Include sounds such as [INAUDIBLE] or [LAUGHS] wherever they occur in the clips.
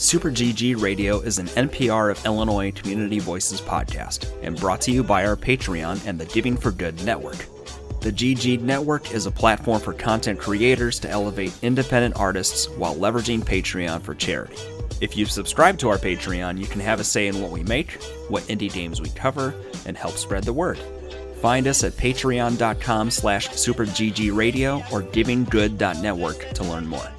Super GG Radio is an NPR of Illinois Community Voices podcast and brought to you by our Patreon and the Giving for Good network. The GG Network is a platform for content creators to elevate independent artists while leveraging Patreon for charity. If you subscribe to our Patreon, you can have a say in what we make, what indie games we cover, and help spread the word. Find us at patreon.com slash superggradio or givinggood.network to learn more.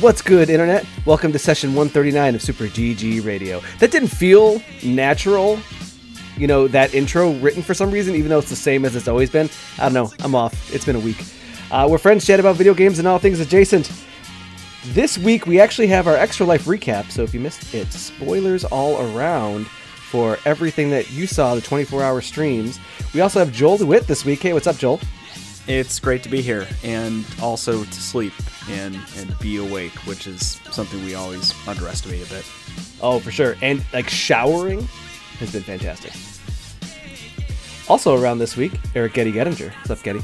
What's good, Internet? Welcome to session 139 of Super GG Radio. That didn't feel natural, you know, that intro written for some reason, even though it's the same as it's always been. I don't know. I'm off. It's been a week. Uh, we're friends chat about video games and all things adjacent. This week, we actually have our Extra Life recap, so if you missed it, spoilers all around for everything that you saw, the 24 hour streams. We also have Joel DeWitt this week. Hey, what's up, Joel? It's great to be here and also to sleep and, and be awake, which is something we always underestimate a bit. Oh, for sure. And like showering has been fantastic. Also around this week, Eric Getty Gettinger. What's up, Getty?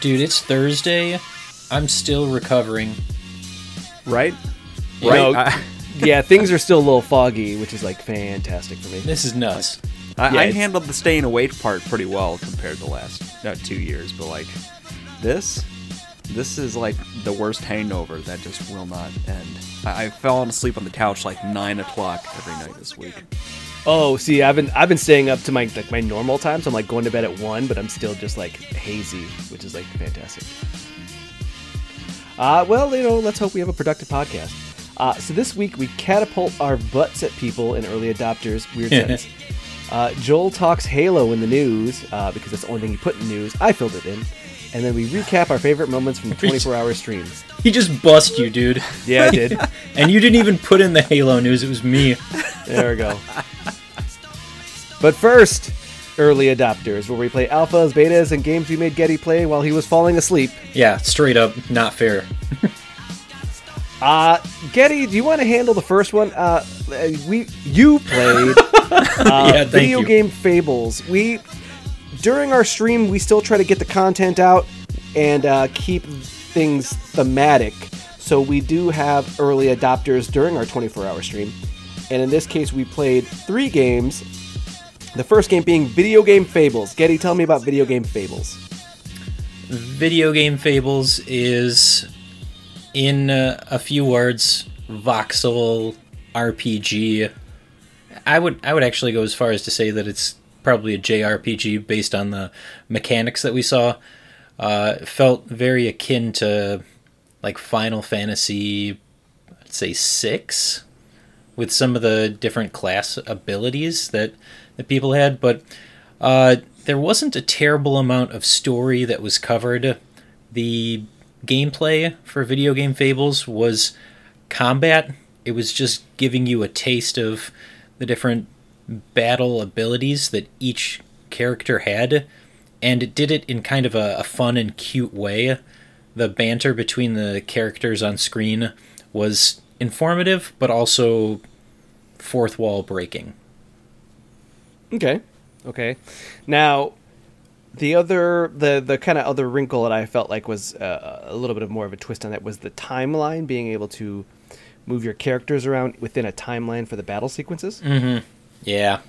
Dude, it's Thursday. I'm still recovering. Right? You right? know, I, yeah, things are still a little foggy, which is like fantastic for me. This is nuts. I, Yeah, I handled the staying awake part pretty well compared to the last not two years, but like this, this is like the worst hangover that just will not end. I, I've fallen asleep on the couch like nine o'clock every night this week. Oh, see, I've been I've been staying up to my like my normal time, so I'm like going to bed at one, but I'm still just like hazy, which is like fantastic. Uh, well, you know, let's hope we have a productive podcast. Uh, so this week we catapult our butts at people and early adopters. Weird [LAUGHS] sense. Uh, Joel talks Halo in the news uh, because that's the only thing he put in the news. I filled it in, and then we recap our favorite moments from [LAUGHS] the 24-hour streams. He just bust you, dude. Yeah, I did. [LAUGHS] And you didn't even put in the Halo news. It was me. There we go. But first, early adopters, where we play alphas, betas, and games we made Getty play while he was falling asleep. Yeah, straight up, not fair. [LAUGHS] Uh, Getty, do you want to handle the first one? Uh, we you played [LAUGHS] uh, Yeah, video you. game fables. We during our stream we still try to get the content out and uh, keep things thematic. So we do have early adopters during our 24-hour stream, and in this case we played three games. The first game being Video Game Fables. Getty, tell me about Video Game Fables. Video Game Fables is, in uh, a few words, voxel RPG. I would I would actually go as far as to say that it's probably a JRPG based on the mechanics that we saw. Uh, felt very akin to like Final Fantasy, I'd say six, with some of the different class abilities that that people had, but uh, there wasn't a terrible amount of story that was covered. The gameplay for Video Game Fables was combat. It was just giving you a taste of the different battle abilities that each character had, and it did it in kind of a, a fun and cute way. The banter between the characters on screen was informative, but also fourth wall breaking. Okay. Okay. Now, the other, the the kind of other wrinkle that I felt like was uh, a little bit of more of a twist on that was the timeline, being able to move your characters around within a timeline for the battle sequences, Yeah,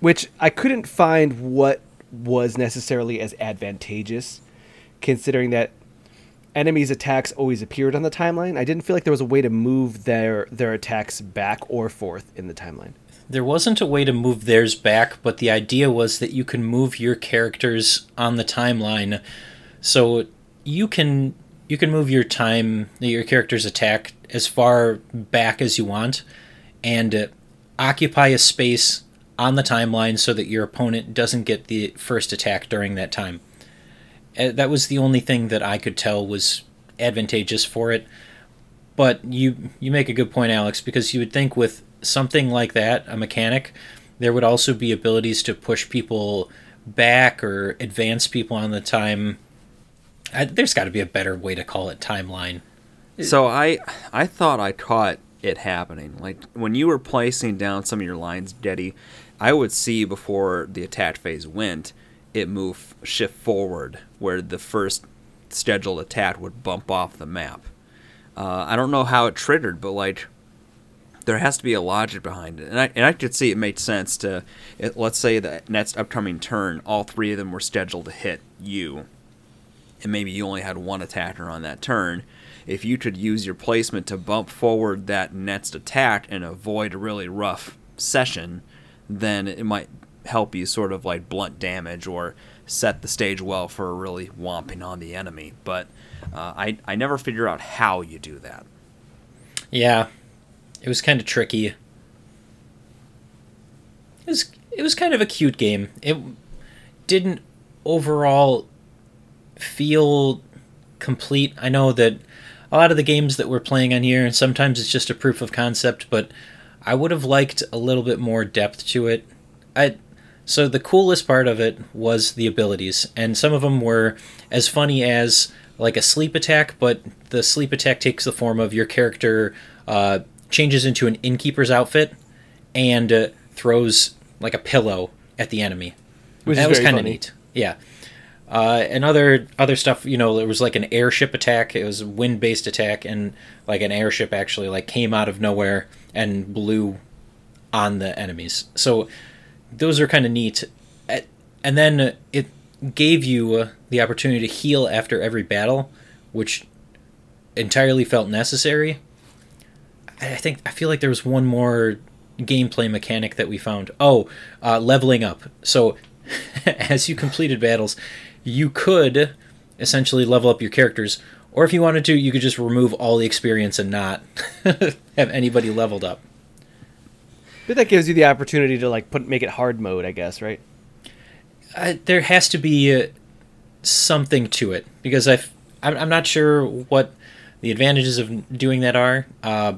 which I couldn't find what was necessarily as advantageous, considering that enemies' attacks always appeared on the timeline. I didn't feel like there was a way to move their their attacks back or forth in the timeline. There wasn't a way to move theirs back, but the idea was that you can move your characters on the timeline. So you can you can move your time your character's attack as far back as you want and uh, occupy a space on the timeline so that your opponent doesn't get the first attack during that time. Uh, that was the only thing that I could tell was advantageous for it. But you you make a good point, Alex, because you would think with something like that, a mechanic, there would also be abilities to push people back or advance people on the time. I, there's got to be a better way to call it timeline. So I I thought I caught it happening. Like when you were placing down some of your lines, Daddy, I would see before the attack phase went, it move shift forward where the first scheduled attack would bump off the map. Uh, I don't know how it triggered, but like there has to be a logic behind it, and I and I could see it made sense to it, let's say that next upcoming turn, all three of them were scheduled to hit you, and maybe you only had one attacker on that turn. If you could use your placement to bump forward that next attack and avoid a really rough session, then it might help you sort of like blunt damage or set the stage well for really whomping on the enemy. But uh, I I never figure out how you do that. Yeah, it was kind of tricky. It was it was kind of a cute game. It didn't overall feel complete. I know that a lot of the games that we're playing on here, and sometimes it's just a proof of concept, but I would have liked a little bit more depth to it. I so the coolest part of it was the abilities, and some of them were as funny as like a sleep attack, but the sleep attack takes the form of your character uh, changes into an innkeeper's outfit and uh, throws like a pillow at the enemy. Which that was kind of neat. Yeah. Uh, and other other stuff, you know, it was like an airship attack. It was a wind based attack, and like an airship actually like came out of nowhere and blew on the enemies. So those are kind of neat. And then it gave you uh, the opportunity to heal after every battle, which entirely felt necessary. I think I feel like there was one more gameplay mechanic that we found. Oh, uh, leveling up. So [LAUGHS] as you completed battles, you could essentially level up your characters, or if you wanted to, you could just remove all the experience and not [LAUGHS] have anybody leveled up. But that gives you the opportunity to like put make it hard mode, I guess, right? uh, there has to be uh, something to it because I've, I'm, I'm not sure what the advantages of doing that are. Uh,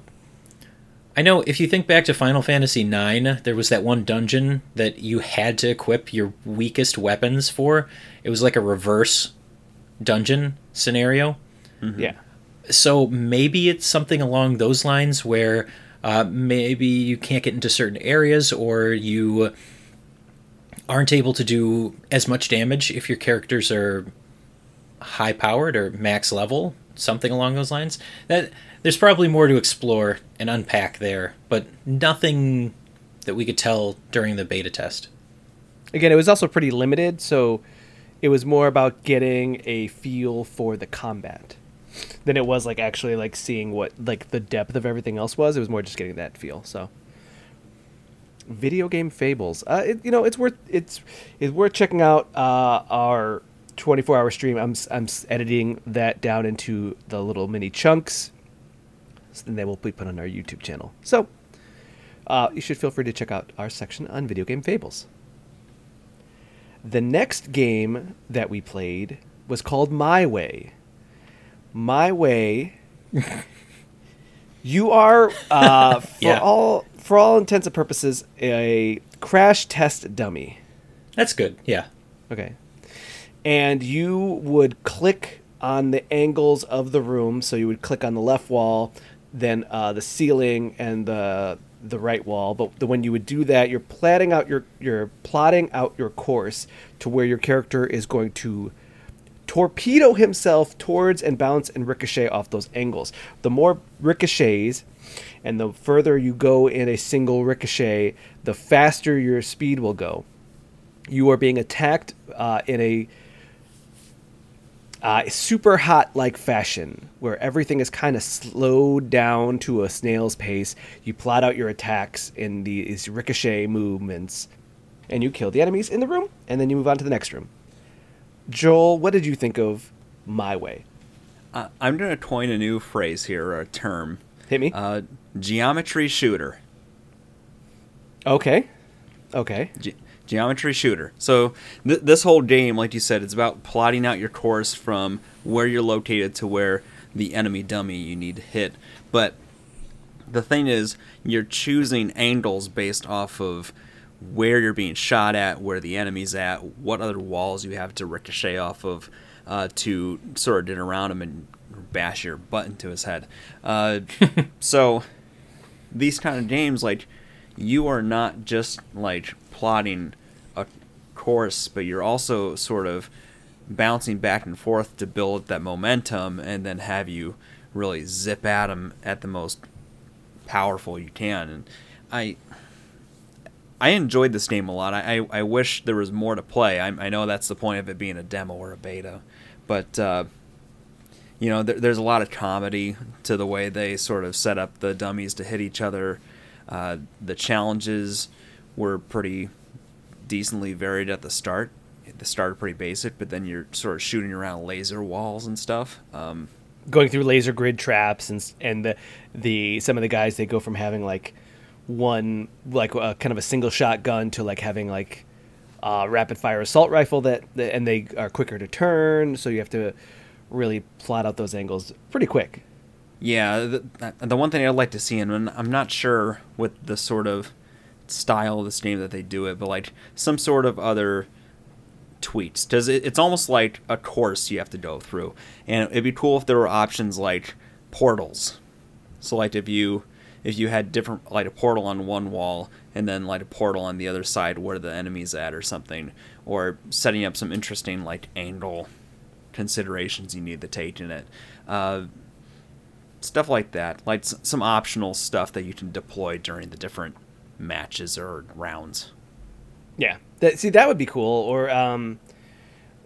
I know if you think back to Final Fantasy IX, there was that one dungeon that you had to equip your weakest weapons for. It was like a reverse dungeon scenario. Yeah. So maybe it's something along those lines where uh, maybe you can't get into certain areas or you aren't able to do as much damage if your characters are high powered or max level, something along those lines. That there's probably more to explore and unpack there, but nothing that we could tell during the beta test. Again, it was also pretty limited, so it was more about getting a feel for the combat than it was like actually like seeing what like the depth of everything else was. It was more just getting that feel. So, video game fables. Uh, it, you know, it's worth it's it's worth checking out uh, our 24 hour stream. I'm I'm editing that down into the little mini chunks, then they will be put on our YouTube channel. So. Uh, you should feel free to check out our section on video game fables. The next game that we played was called My Way. My Way. [LAUGHS] you are, uh, for Yeah. all for all intents and purposes, a crash test dummy. That's good. Yeah. Okay. And you would click on the angles of the room. So you would click on the left wall, then uh, the ceiling, and the the right wall. But the, when you would do that, you're plotting out your you're plotting out your course to where your character is going to torpedo himself towards and bounce and ricochet off those angles. The more ricochets and the further you go in a single ricochet, the faster your speed will go you are being attacked uh, in a uh, super hot like fashion where everything is kind of slowed down to a snail's pace. You plot out your attacks in these ricochet movements and you kill the enemies in the room and then you move on to the next room. Joel, what did you think of My Way? Uh, I'm going to coin a new phrase here, or a term. Hit me. Uh, geometry shooter. okay. Okay. Ge- geometry shooter. So th- this whole game, like you said, it's about plotting out your course from where you're located to where the enemy dummy you need to hit. But the thing is, you're choosing angles based off of where you're being shot at, where the enemy's at, what other walls you have to ricochet off of uh, to sort of get around him and bash your butt into his head. Uh, [LAUGHS] so these kind of games, like you are not just like plotting course, but you're also sort of bouncing back and forth to build that momentum, and then have you really zip at them at the most powerful you can. And I I enjoyed this game a lot. I, I, I wish there was more to play. I, I, know that's the point of it being a demo or a beta, but uh, you know, there, there's a lot of comedy to the way they sort of set up the dummies to hit each other. Uh, the challenges were pretty decently varied at the start. The start pretty basic, but then you're sort of shooting around laser walls and stuff. Um, Going through laser grid traps and and the the some of the guys they go from having like one like a, kind of a single shot gun to like having like a rapid fire assault rifle that, and they are quicker to turn, so you have to really plot out those angles pretty quick. Yeah, the, the one thing I'd like to see, and I'm not sure with the sort of style of this game that they do it, but like some sort of other tweets. because it, it's almost like a course you have to go through, and it'd be cool if there were options like portals. So like if you if you had different like a portal on one wall and then like a portal on the other side where the enemy's at or something, or setting up some interesting like angle considerations you need to take in it. Uh, stuff like that, like some optional stuff that you can deploy during the different matches or rounds. Yeah, that, see that would be cool. Or um,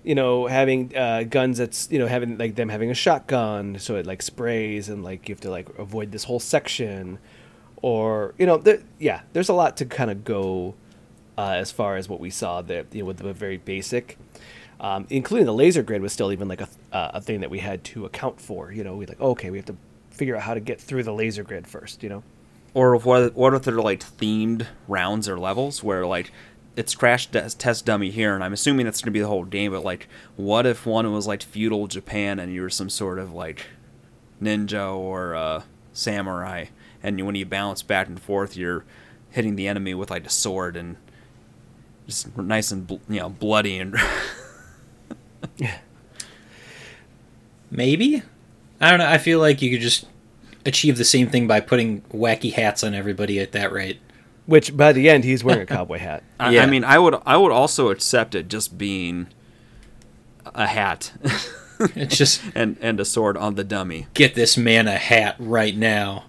you know, having uh, guns that's you know having like them having a shotgun, so it like sprays and like you have to like avoid this whole section, or you know, there, yeah, there's a lot to kind of go uh, as far as what we saw there you know, with the very basic. Um, including the laser grid was still even like a, uh, a thing that we had to account for. You know, we like okay, we have to figure out how to get through the laser grid first. You know, or what what if they're like themed rounds or levels where like it's crash test dummy here, and I'm assuming that's going to be the whole game. But like, what if one was like feudal Japan and you were some sort of like ninja or uh, samurai, and when you bounce back and forth, you're hitting the enemy with like a sword and just nice and you know bloody and. [LAUGHS] Yeah. Maybe, I don't know. I feel like you could just achieve the same thing by putting wacky hats on everybody at that rate. Which by the end he's wearing a [LAUGHS] cowboy hat. I, yeah. I mean, I would I would also accept it just being a hat. [LAUGHS] it's just [LAUGHS] and and a sword on the dummy. Get this man a hat right now.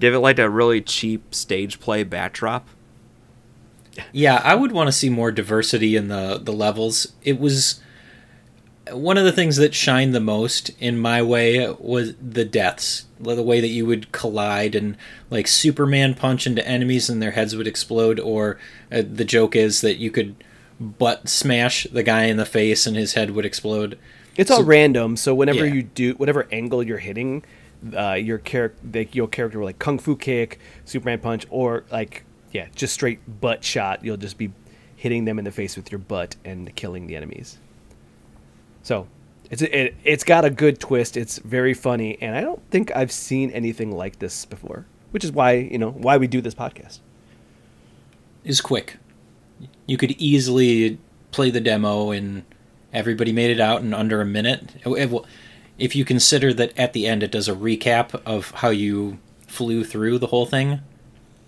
Give it like a really cheap stage play backdrop. Yeah, I would want to see more diversity in the the levels. It was one of the things that shined the most in my way was the deaths the way that you would collide and like superman punch into enemies and their heads would explode or uh, the joke is that you could butt smash the guy in the face and his head would explode it's so, all random so whenever yeah. you do whatever angle you're hitting uh, your character like, your character will like kung fu kick superman punch or like yeah just straight butt shot you'll just be hitting them in the face with your butt and killing the enemies so it's it, it's got a good twist. It's very funny, and I don't think I've seen anything like this before. Which is why you know why we do this podcast. Is quick. You could easily play the demo, and everybody made it out in under a minute. If you consider that at the end it does a recap of how you flew through the whole thing,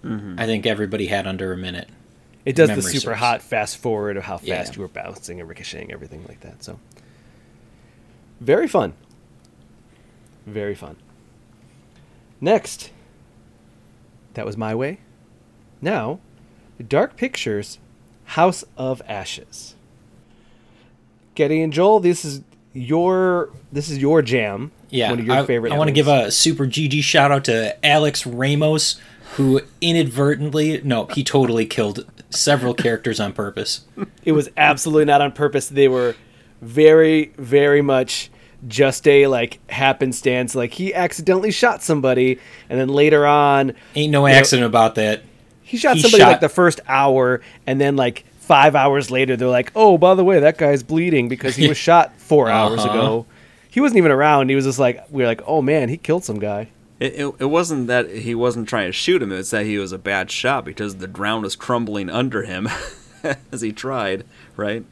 mm-hmm. I think everybody had under a minute. It does the super serves. hot fast forward of how fast yeah. you were bouncing and ricocheting, everything like that. So very fun. Very fun. Next, that was my way. Now, Dark Pictures, House of Ashes. Getty and Joel, this is your this is your jam. Yeah, one of your I, favorite. I want to give a super GG shout out to Alex Ramos, who inadvertently, no, he totally killed several characters on purpose. It was absolutely not on purpose. They were very, very much just a like happenstance. Like he accidentally shot somebody, and then later on, ain't no accident know, about that. He shot he somebody shot... like the first hour, and then like five hours later, they're like, "Oh, by the way, that guy's bleeding because he [LAUGHS] was shot 4 uh-huh. hours ago." He wasn't even around. He was just like, we are like, "Oh man, he killed some guy." It, it, it, wasn't that he wasn't trying to shoot him. It's that he was a bad shot because the ground was crumbling under him [LAUGHS] as he tried, right?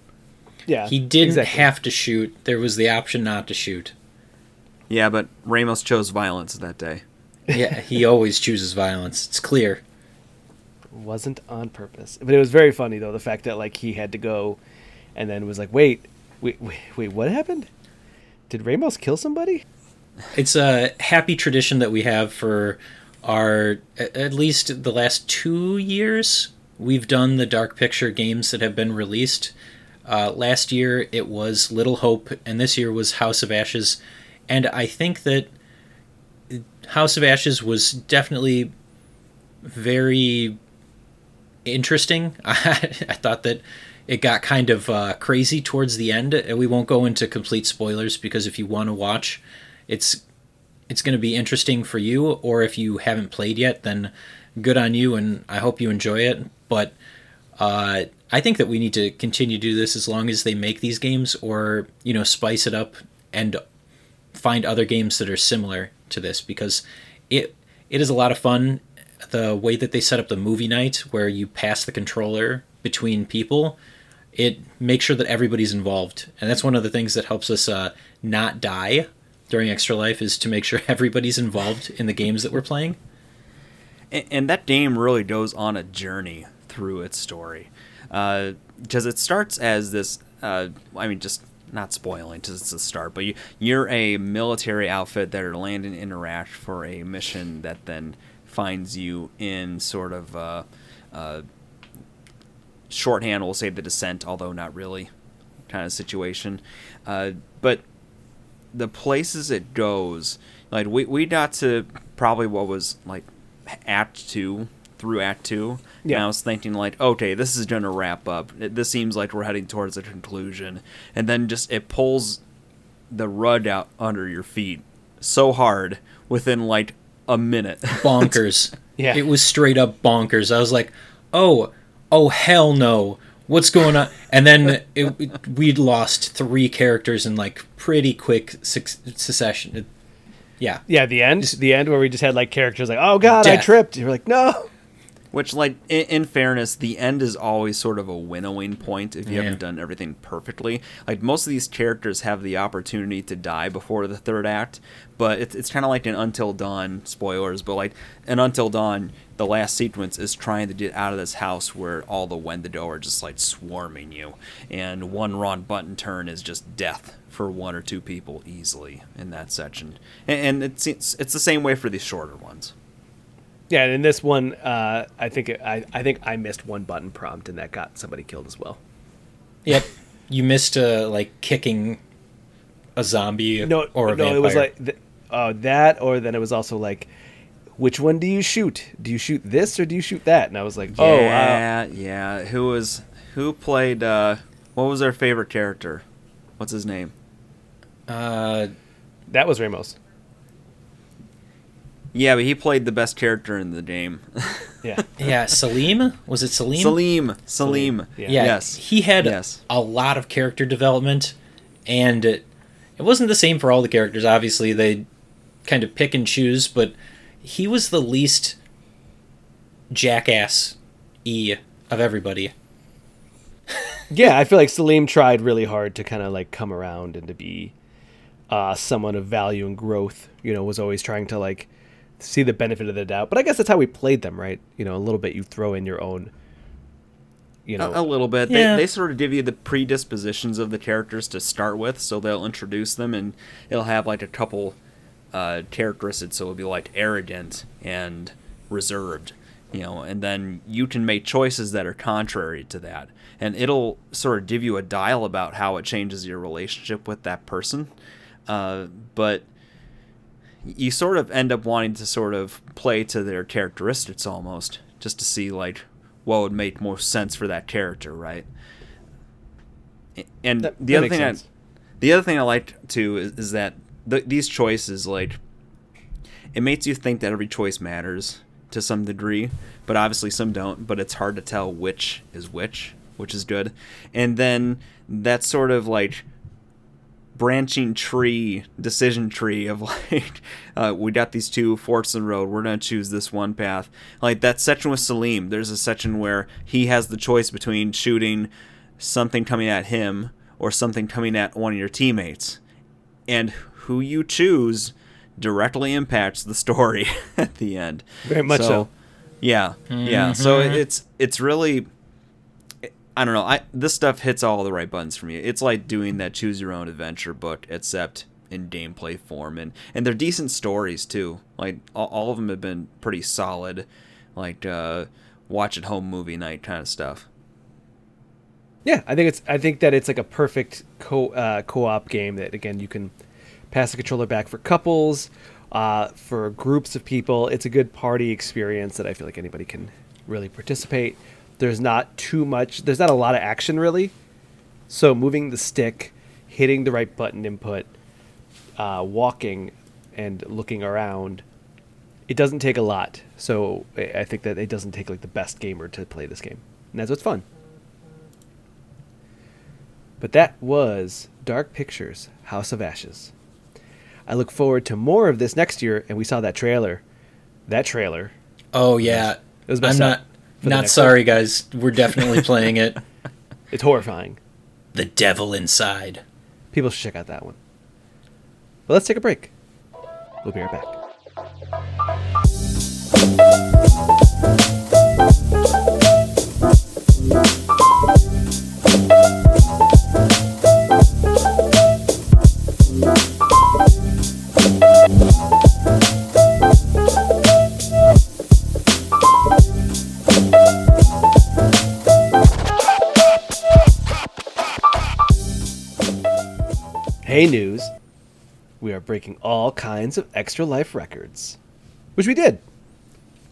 Yeah. He didn't exactly. have to shoot. There was the option not to shoot. Yeah, but Ramos chose violence that day. yeah, he [LAUGHS] always chooses violence. It's clear. Wasn't on purpose, but it was very funny though the fact that like he had to go, and then was like, wait, wait, wait, wait what happened? Did Ramos kill somebody? It's a happy tradition that we have for our at least the last two years. We've done the Dark Picture games that have been released. Uh, last year it was Little Hope, and this year was House of Ashes. And I think that House of Ashes was definitely very interesting. I, [LAUGHS] I thought that it got kind of uh, crazy towards the end. We won't go into complete spoilers because if you want to watch, it's it's going to be interesting for you. Or if you haven't played yet, then good on you, and I hope you enjoy it. But uh, I think that we need to continue to do this as long as they make these games, or you know, spice it up and find other games that are similar to this because it it is a lot of fun. The way that they set up the movie night, where you pass the controller between people, it makes sure that everybody's involved, and that's one of the things that helps us uh, not die during Extra Life is to make sure [LAUGHS] everybody's involved in the games that we're playing. And, and that game really goes on a journey through its story, because uh, it starts as this. Uh, I mean, just not spoiling because it's the start, but you, you're a military outfit that are landing in Iraq for a mission that then finds you in sort of uh, uh, shorthand, we'll say the descent, although not really, kind of situation. Uh, but the places it goes, like we we got to probably what was like Act Two through Act Two. Yeah. And I was thinking like, okay, this is gonna wrap up. It, this seems like we're heading towards a conclusion, and then just it pulls the rug out under your feet so hard within like a minute. [LAUGHS] Bonkers. yeah. It was straight up bonkers. I was like, oh, oh hell no. What's going on? And then [LAUGHS] it, we'd lost three characters in like pretty quick succession. It, yeah. Yeah, the end. The end where we just had like characters like, oh god, Death. I tripped. You're like, no. Which, like, in, in, fairness, the end is always sort of a winnowing point if you yeah. haven't done everything perfectly. Like, most of these characters have the opportunity to die before the third act, but it's, it's kind of like an Until Dawn, spoilers, but like, an Until Dawn, the last sequence is trying to get out of this house where all the Wendigo are just, like, swarming you. And one wrong button turn is just death for one or two people easily in that section. And, and it's, it's, it's the same way for these shorter ones. Yeah, and in this one, uh, I think it, I I think I missed one button prompt, and that got somebody killed as well. Yep, you missed uh, like kicking a zombie no, or a no, vampire. it was like th- uh, that, or then it was also like, which one do you shoot? Do you shoot this or do you shoot that? And I was like, oh, yeah, uh, yeah. Who was who played? Uh, what was our favorite character? What's his name? Uh, that was Ramos. Yeah, but he played the best character in the game. [LAUGHS] yeah. Yeah, Salim? Was it Salim? Salim. Salim. Yeah. yeah. Yes. He had yes. a lot of character development and it, it wasn't the same for all the characters. Obviously, they kind of pick and choose, but he was the least jackass e of everybody. [LAUGHS] yeah, I feel like Salim tried really hard to kind of like come around and to be uh, someone of value and growth. You know, was always trying to like see the benefit of the doubt. But I guess that's how we played them, right? You know, a little bit you throw in your own. You know, a, a little bit. Yeah. They, they sort of give you the predispositions of the characters to start with, so they'll introduce them, and it'll have like a couple uh, characteristics. So it'll be like arrogant and reserved, you know, and then you can make choices that are contrary to that, and it'll sort of give you a dial about how it changes your relationship with that person. Uh, but you sort of end up wanting to sort of play to their characteristics almost, just to see like what would make most sense for that character, right? And that, the that other thing, I, the other thing I like too is, is that the, these choices, like, it makes you think that every choice matters to some degree, but obviously some don't. But it's hard to tell which is which, which is good. And then that sort of like branching tree decision tree of [LAUGHS] like uh, we got these two forks in the road we're going to choose this one path like that section with salim there's a section where he has the choice between shooting something coming at him or something coming at one of your teammates and who you choose directly impacts the [LAUGHS] story at the end. Very much so. Yeah, yeah. So it's it's really I don't know. I this stuff hits all the right buttons for me. It's like doing that choose your own adventure book, except in gameplay form, and and they're decent stories too. Like all, all of them have been pretty solid, like uh, watch at home movie night kind of stuff. Yeah, I think it's I think that it's like a perfect co uh, co-op game that again you can pass the controller back for couples, uh, for groups of people. It's a good party experience that I feel like anybody can really participate. There's not too much. There's not a lot of action really. So moving the stick, hitting the right button input, uh, walking, and looking around, it doesn't take a lot. So I think that it doesn't take like the best gamer to play this game, and that's what's fun. But that was Dark Pictures House of Ashes. I look forward to more of this next year, and we saw that trailer. That trailer. Oh yeah, It was I'm not up for the not sorry, guys. We're definitely playing it. [LAUGHS] It's horrifying. The devil inside. People should check out that one. But let's take a break. We'll be right back. Hey News, we are breaking all kinds of extra life records, which we did.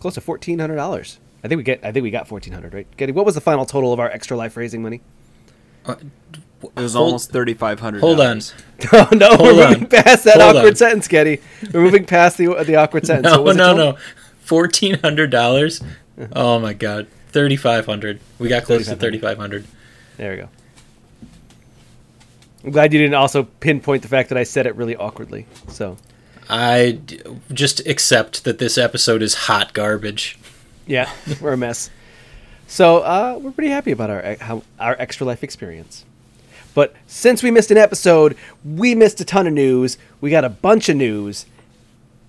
Close to fourteen hundred dollars. I think we get. I think we got fourteen hundred, right? Getty, what was the final total of our extra life raising money? Uh, it was Hold- almost thirty five hundred. Hold on. Oh [LAUGHS] no, Hold we're on. moving past that Hold awkward on. sentence, Getty. We're moving past the the awkward [LAUGHS] sentence. No, What was it no, total? no. Fourteen hundred dollars. Uh-huh. Oh my god. Thirty five hundred. We got close to thirty five hundred. There we go. I'm glad you didn't also pinpoint the fact that I said it really awkwardly. So I d- just accept that this episode is hot garbage. yeah, [LAUGHS] we're a mess. So uh, we're pretty happy about our how, our extra life experience. But since we missed an episode, we missed a ton of news. We got a bunch of news,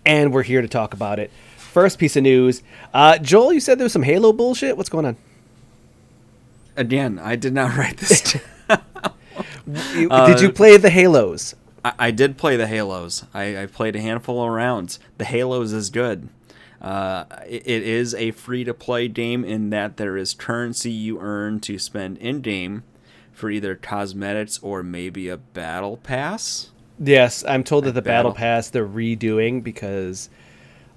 and we're here to talk about it. First piece of news, uh, Joel, you said there was some Halo bullshit. What's going on? Again, I did not [LAUGHS] write this. [LAUGHS] You- Did you play the Halos? I, I did play the Halos. I, I played a handful of rounds. The Halos is good. Uh, it, it is a free to play game in that there is currency you earn to spend in game for either cosmetics or maybe a battle pass. Yes, I'm told that the battle battle. pass they're redoing because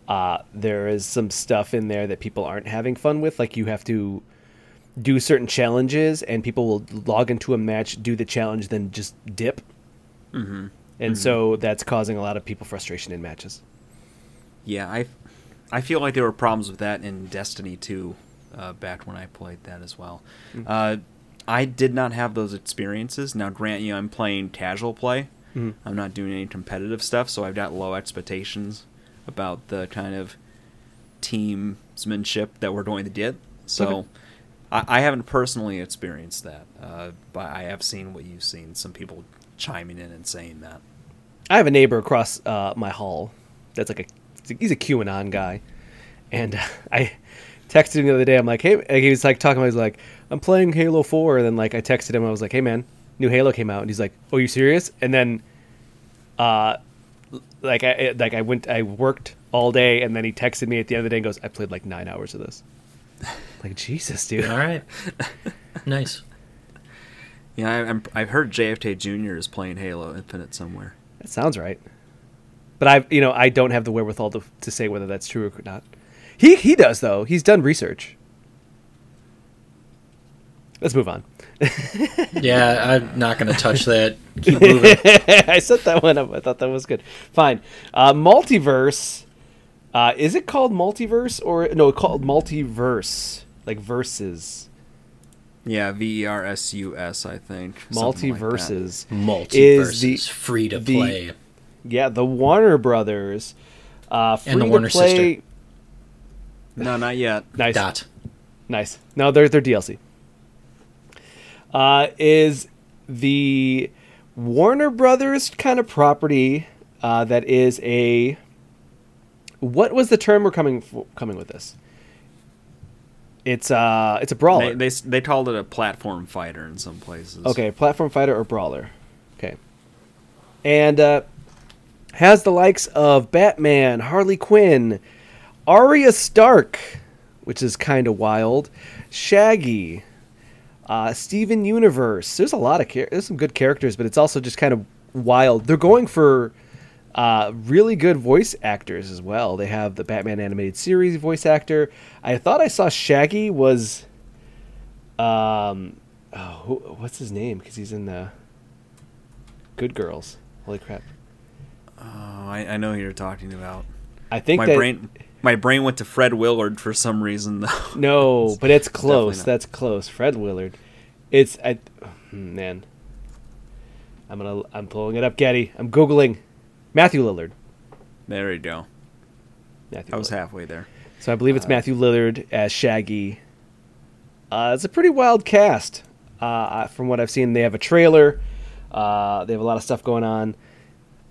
uh, there is some stuff in there that people aren't having fun with. Like you have to do certain challenges, and people will log into a match, do the challenge, then just dip. Mm-hmm. And so that's causing a lot of people frustration in matches. Yeah, I, I feel like there were problems with that in Destiny 2 uh, back when I played that as well. Uh, I did not have those experiences. Now, grant you, I'm playing casual play. I'm not doing any competitive stuff, so I've got low expectations about the kind of teamsmanship that we're going to get. So, Okay. I, I haven't personally experienced that, uh, but I have seen what you've seen. Some people chiming in and saying that. I have a neighbor across uh, my hall that's like a he's a QAnon guy, and [LAUGHS] I texted him the other day. I'm like, hey, like, he was like talking about, he's like, I'm playing Halo Four, and then like I texted him, I was like, hey man, new Halo came out, and he's like, oh, you serious? And then, uh, like I like I went, I worked all day, and then he texted me at the end of the day and goes, I played like nine hours of this. [LAUGHS] like Jesus, dude. All right. nice. [LAUGHS] Yeah, I, I'm, I've heard JFK Jr. is playing Halo Infinite somewhere. That sounds right. But I, you know, I don't have the wherewithal to, to say whether that's true or not. He he does though. He's done research. Let's move on. [LAUGHS] Yeah, I'm not going to touch that. [LAUGHS] Keep moving. I set that one up. I thought that was good. Fine. Uh, multiverse. Uh, is it called multiverse or no? Called multiverse, like verses. Yeah, V E R S U S, I think. something like that. MultiVersus. Multiverse Is the- free to the- play. Yeah, the Warner Brothers. Uh, free And the to Warner play. sister. No, not yet. Nice. Dot. Nice. No, they're they're DLC. Uh, is the Warner Brothers kind of property uh, that is a what was the term we're coming f- coming with this? It's uh, it's a brawler. They, they they called it a platform fighter in some places. Okay, platform fighter or brawler. Okay. And uh, has the likes of Batman, Harley Quinn, Arya Stark, which is kind of wild, Shaggy, uh, Steven Universe. There's a lot of char- there's some good characters, but it's also just kind of wild. They're going for uh, really good voice actors as well. They have the Batman animated series voice actor. I thought I saw Shaggy was, um, oh, who, what's his name? Because he's in the Good Girls. Holy crap! Oh, I, I know who you're talking about. I think my that, brain my brain went to Fred Willard for some reason though. [LAUGHS] No, but it's close. That's close. Fred Willard. It's I, hmm, man. I'm gonna. I'm pulling it up, Getty. I'm googling Matthew Lillard. there you go. Matthew I was Lillard. halfway there. So I believe it's Matthew Lillard as Shaggy. Uh, it's a pretty wild cast. Uh, from what I've seen, they have a trailer. Uh, they have a lot of stuff going on.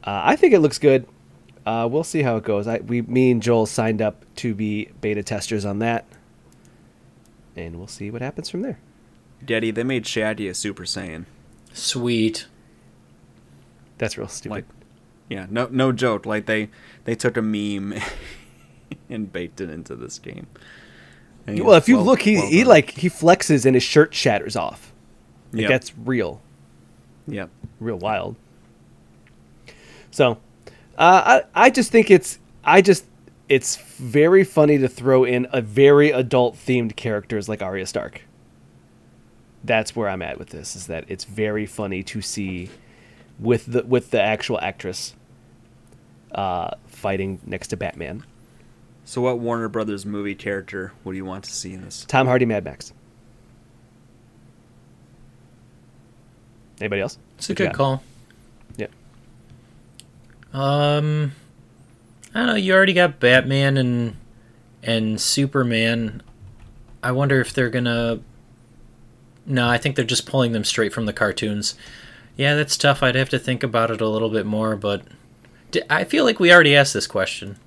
Uh, I think it looks good. Uh, we'll see how it goes. I, we, me and Joel signed up to be beta testers on that, and we'll see what happens from there. Daddy, they made Shaggy a Super Saiyan. Sweet. That's real stupid. Like, yeah, no no joke. Like they they took a meme [LAUGHS] and baked it into this game. And well, if you well- look, he well he like he flexes and his shirt shatters off. Like, Yep. That's real. Yep. real wild. So, uh, I I just think it's I just it's very funny to throw in a very adult themed characters like Arya Stark. That's where I'm at with this. Is that it's very funny to see with the with the actual actress uh, fighting next to Batman. So, what Warner Brothers movie character would you want to see in this? Tom Hardy, Mad Max. Anybody else? It's a good call. Yeah. Um, I don't know. You already got Batman and and Superman. I wonder if they're gonna. No, I think they're just pulling them straight from the cartoons. Yeah, that's tough. I'd have to think about it a little bit more, but D- I feel like we already asked this question.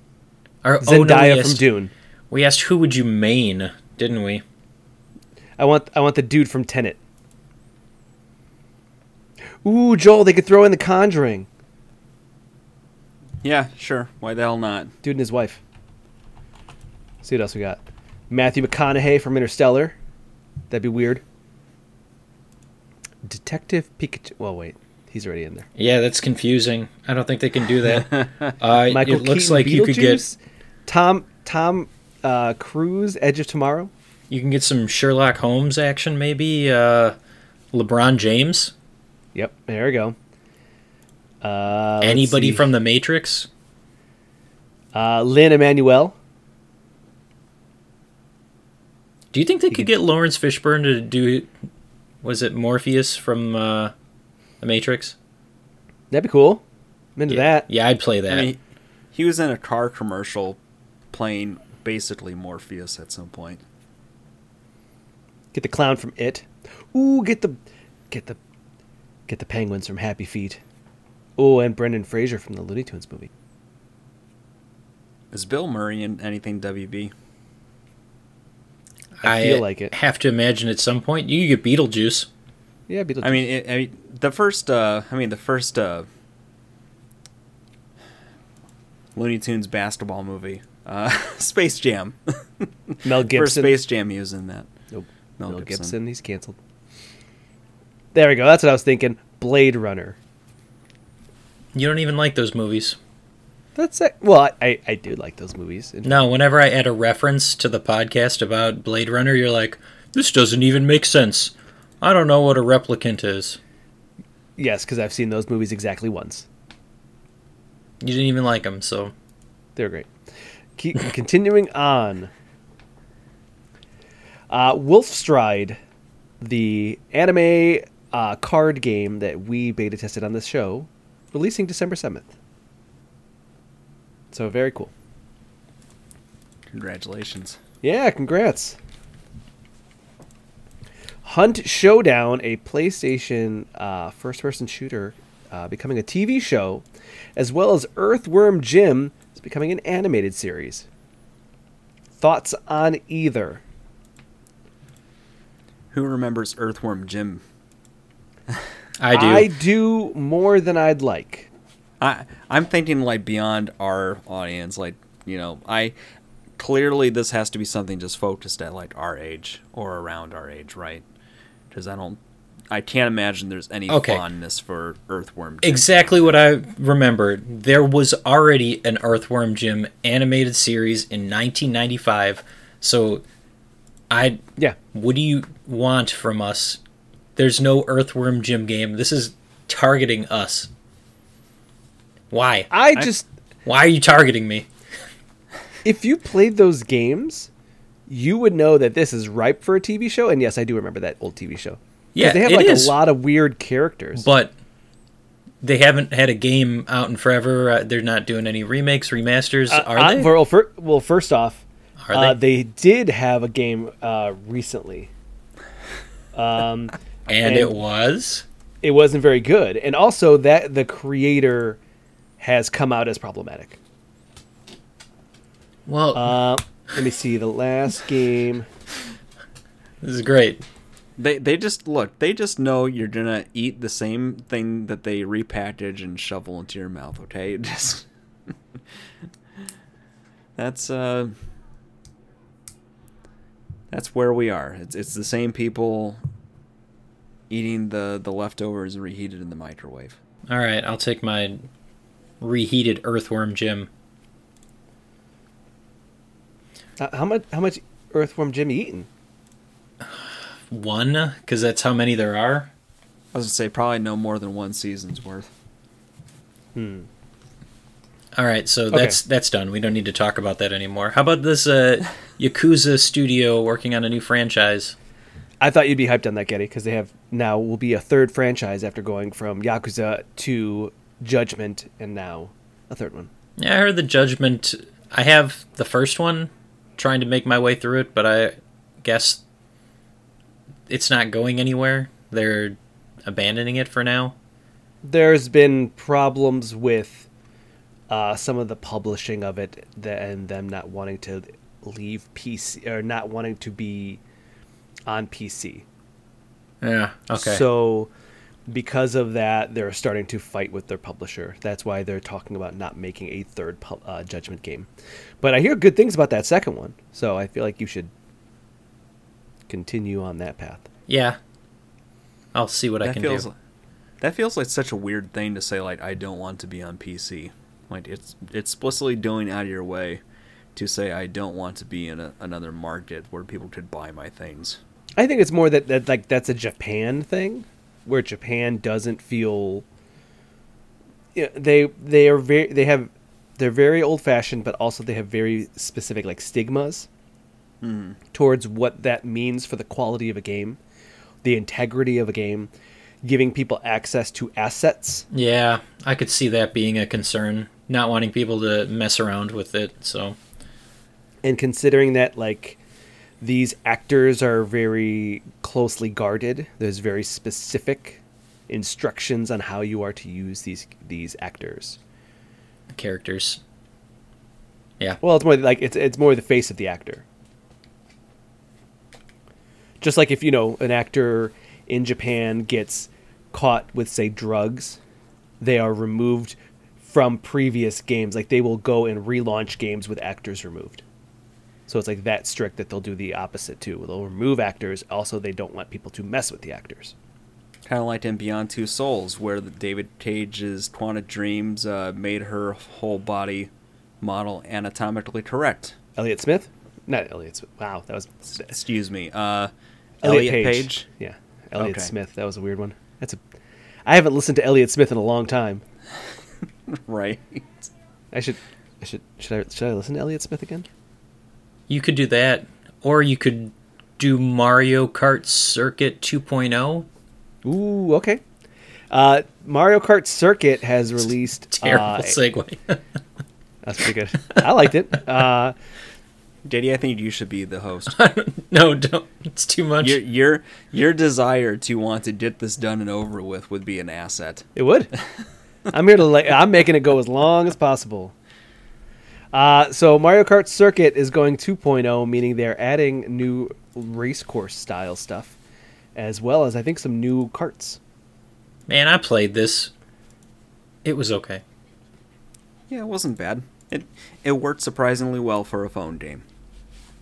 Or, oh, no, we Zendaya from asked- Dune. We asked who would you main, didn't we? I want I want the dude from Tenet. Ooh, Joel, they could throw in the Conjuring. Yeah, sure. Why the hell not? Dude and his wife. see what else we got. Matthew McConaughey from Interstellar. That'd be weird. Detective Pikachu. Well, wait, he's already in there. Yeah, that's confusing. I don't think they can do that. [LAUGHS] uh, Michael it looks Keaton, like you could get Tom Tom uh, Cruise, Edge of Tomorrow. You can get some Sherlock Holmes action, maybe. Uh, LeBron James. Yep, there we go. Uh, Anybody from The Matrix. uh, Lynn Emanuel? Do you think they could get Laurence Fishburne to do? Was it Morpheus from uh, The Matrix? That'd be cool. I'm into yeah. that. Yeah, I'd play that. I mean, he was in a car commercial playing basically Morpheus at some point. Get the clown from It. Ooh, get the, get the, get the penguins from Happy Feet. Oh, and Brendan Fraser from the Looney Tunes movie. Is Bill Murray in anything WB? I feel like it. Have to imagine at some point you could get Beetlejuice. Yeah, Beetlejuice. I mean, it, I mean, the first. Uh, I mean, the first uh, Looney Tunes basketball movie, uh, [LAUGHS] Space Jam. [LAUGHS] Mel Gibson. First Gibson. Space Jam, he was in that. Nope. Mel Mel, Gibson. Gibson. He's canceled. There we go. That's what I was thinking. Blade Runner. You don't even like those movies. That's it. Well, I, I, I do like those movies. No, whenever I add a reference to the podcast about Blade Runner, you're like, this doesn't even make sense. I don't know what a replicant is. Yes, because I've seen those movies exactly once. You didn't even like them, so They're great. Keep [LAUGHS] continuing on. Uh, Wolfstride, the anime uh, card game that we beta tested on this show, releasing December seventh. So very cool. Congratulations. Yeah, congrats. Hunt Showdown, a PlayStation uh, first person shooter, uh, becoming a TV show, as well as Earthworm Jim, is becoming an animated series. Thoughts on either? Who remembers Earthworm Jim? [LAUGHS] I do. I do more than I'd like. I I'm thinking like beyond our audience. Like you know, I clearly this has to be something just focused at like our age or around our age, right? Because I don't, I can't imagine there's any Okay. fondness for Earthworm. Jim. Exactly what I remembered. There was already an Earthworm Jim animated series in 1995. So, I Yeah. what do you want from us? There's no Earthworm Jim game. This is targeting us. Why? I just Why are you targeting me? if you played those games, you would know that this is ripe for a TV show. And yes, I do remember that old TV show. Yeah, they have like is. a lot of weird characters. But they haven't had a game out in forever. Uh, they're not doing any remakes, remasters, Uh, are uh, they? Well, fir- well, first off, Are uh, they? they did have a game uh, recently. Um, and [LAUGHS] and- it was. it wasn't very good, and also that the creator has come out as problematic. Well, Uh, let me see the last game. this is great. They they just look. They just know you're gonna eat the same thing that they repackage and shovel into your mouth. Okay, [LAUGHS] just that's uh that's where we are. It's it's the same people eating the the leftovers reheated in the microwave. All right, I'll take my reheated earthworm Jim. Uh, how much? How much earthworm Jim you eating? One, because that's how many there are. I was gonna say probably no more than one season's worth. Hmm. All right, so that's that's done. We don't need to talk about that anymore. How about this uh, [LAUGHS] Yakuza studio working on a new franchise? I thought you'd be hyped on that, Getty, because they have now will be a third franchise after going from Yakuza to Judgment, and now a third one. Yeah, I heard the Judgment. I have the first one, trying to make my way through it, but I guess it's not going anywhere. They're abandoning it for now. There's been problems with uh, some of the publishing of it, and them not wanting to leave PC or not wanting to be on PC. Yeah. Okay. So, because of that, they're starting to fight with their publisher. That's why they're talking about not making a third pu- uh, Judgment game. But I hear good things about that second one, so I feel like you should continue on that path. yeah. I'll see what I can feels do. that feels like such a weird thing to say. Like I don't want to be on PC. Like it's it's explicitly going out of your way to say I don't want to be in a, another market where people could buy my things. I think it's more that, that like that's a Japan thing, where Japan doesn't feel. Yeah, they they are very they have they're very old fashioned, but also they have very specific like stigmas hmm. towards what that means for the quality of a game, the integrity of a game, giving people access to assets. Yeah, I could see that being a concern. Not wanting people to mess around with it. So and considering that like these actors are very closely guarded. There's very specific instructions on how you are to use these these actors. Characters. Yeah. well it's more like it's it's more the face of the actor. Just like if you know an actor in Japan gets caught with say drugs they are removed from previous games. Like they will go and relaunch games with actors removed so it's like that strict that they'll do the opposite too they'll remove actors also they don't want people to mess with the actors Kind of like in Beyond Two Souls, where David Cage's Quantum Dreams uh, made her whole body model anatomically correct. elliot smith not elliot smith wow that was Excuse me, uh, elliot, Elliot page. Page. yeah elliot Okay. smith that was a weird one that's a i haven't listened to elliot smith in a long time [LAUGHS] right? i should i should should i should i listen to elliot smith again You could do that, or you could do Mario Kart Circuit oh. 2.0. Ooh, okay. Uh, Mario Kart Circuit has released. Terrible uh, segue. [LAUGHS] that's pretty good. I liked it. Uh, JD, I think you should be the host. [LAUGHS] no, don't. It's too much. your your your desire to want to get this done and over with would be an asset. it would. [LAUGHS] I'm here to. Like, I'm making it go as long as possible. Uh, so Mario Kart Circuit is going 2.0, meaning they're adding new race course style stuff, as well as I think some new carts. Man, I played this. It was okay. Yeah, it wasn't bad. It it worked surprisingly well for a phone game.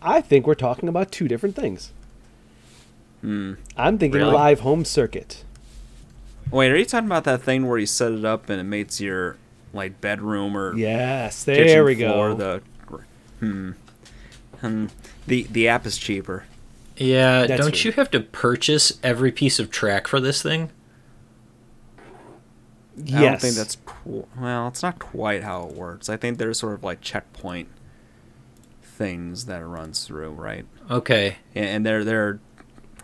I think we're talking about two different things. Hmm. I'm thinking Really? live home circuit. Wait, are you talking about that thing where you set it up and it makes your like bedroom or Yes, there we floor go. the hmm. hmm. The the app is cheaper. Yeah, That's don't true. you have to purchase every piece of track for this thing? yes. I don't think that's well. It's not quite how it works. I think there's sort of like checkpoint things that it runs through, right? Okay. And, and there there are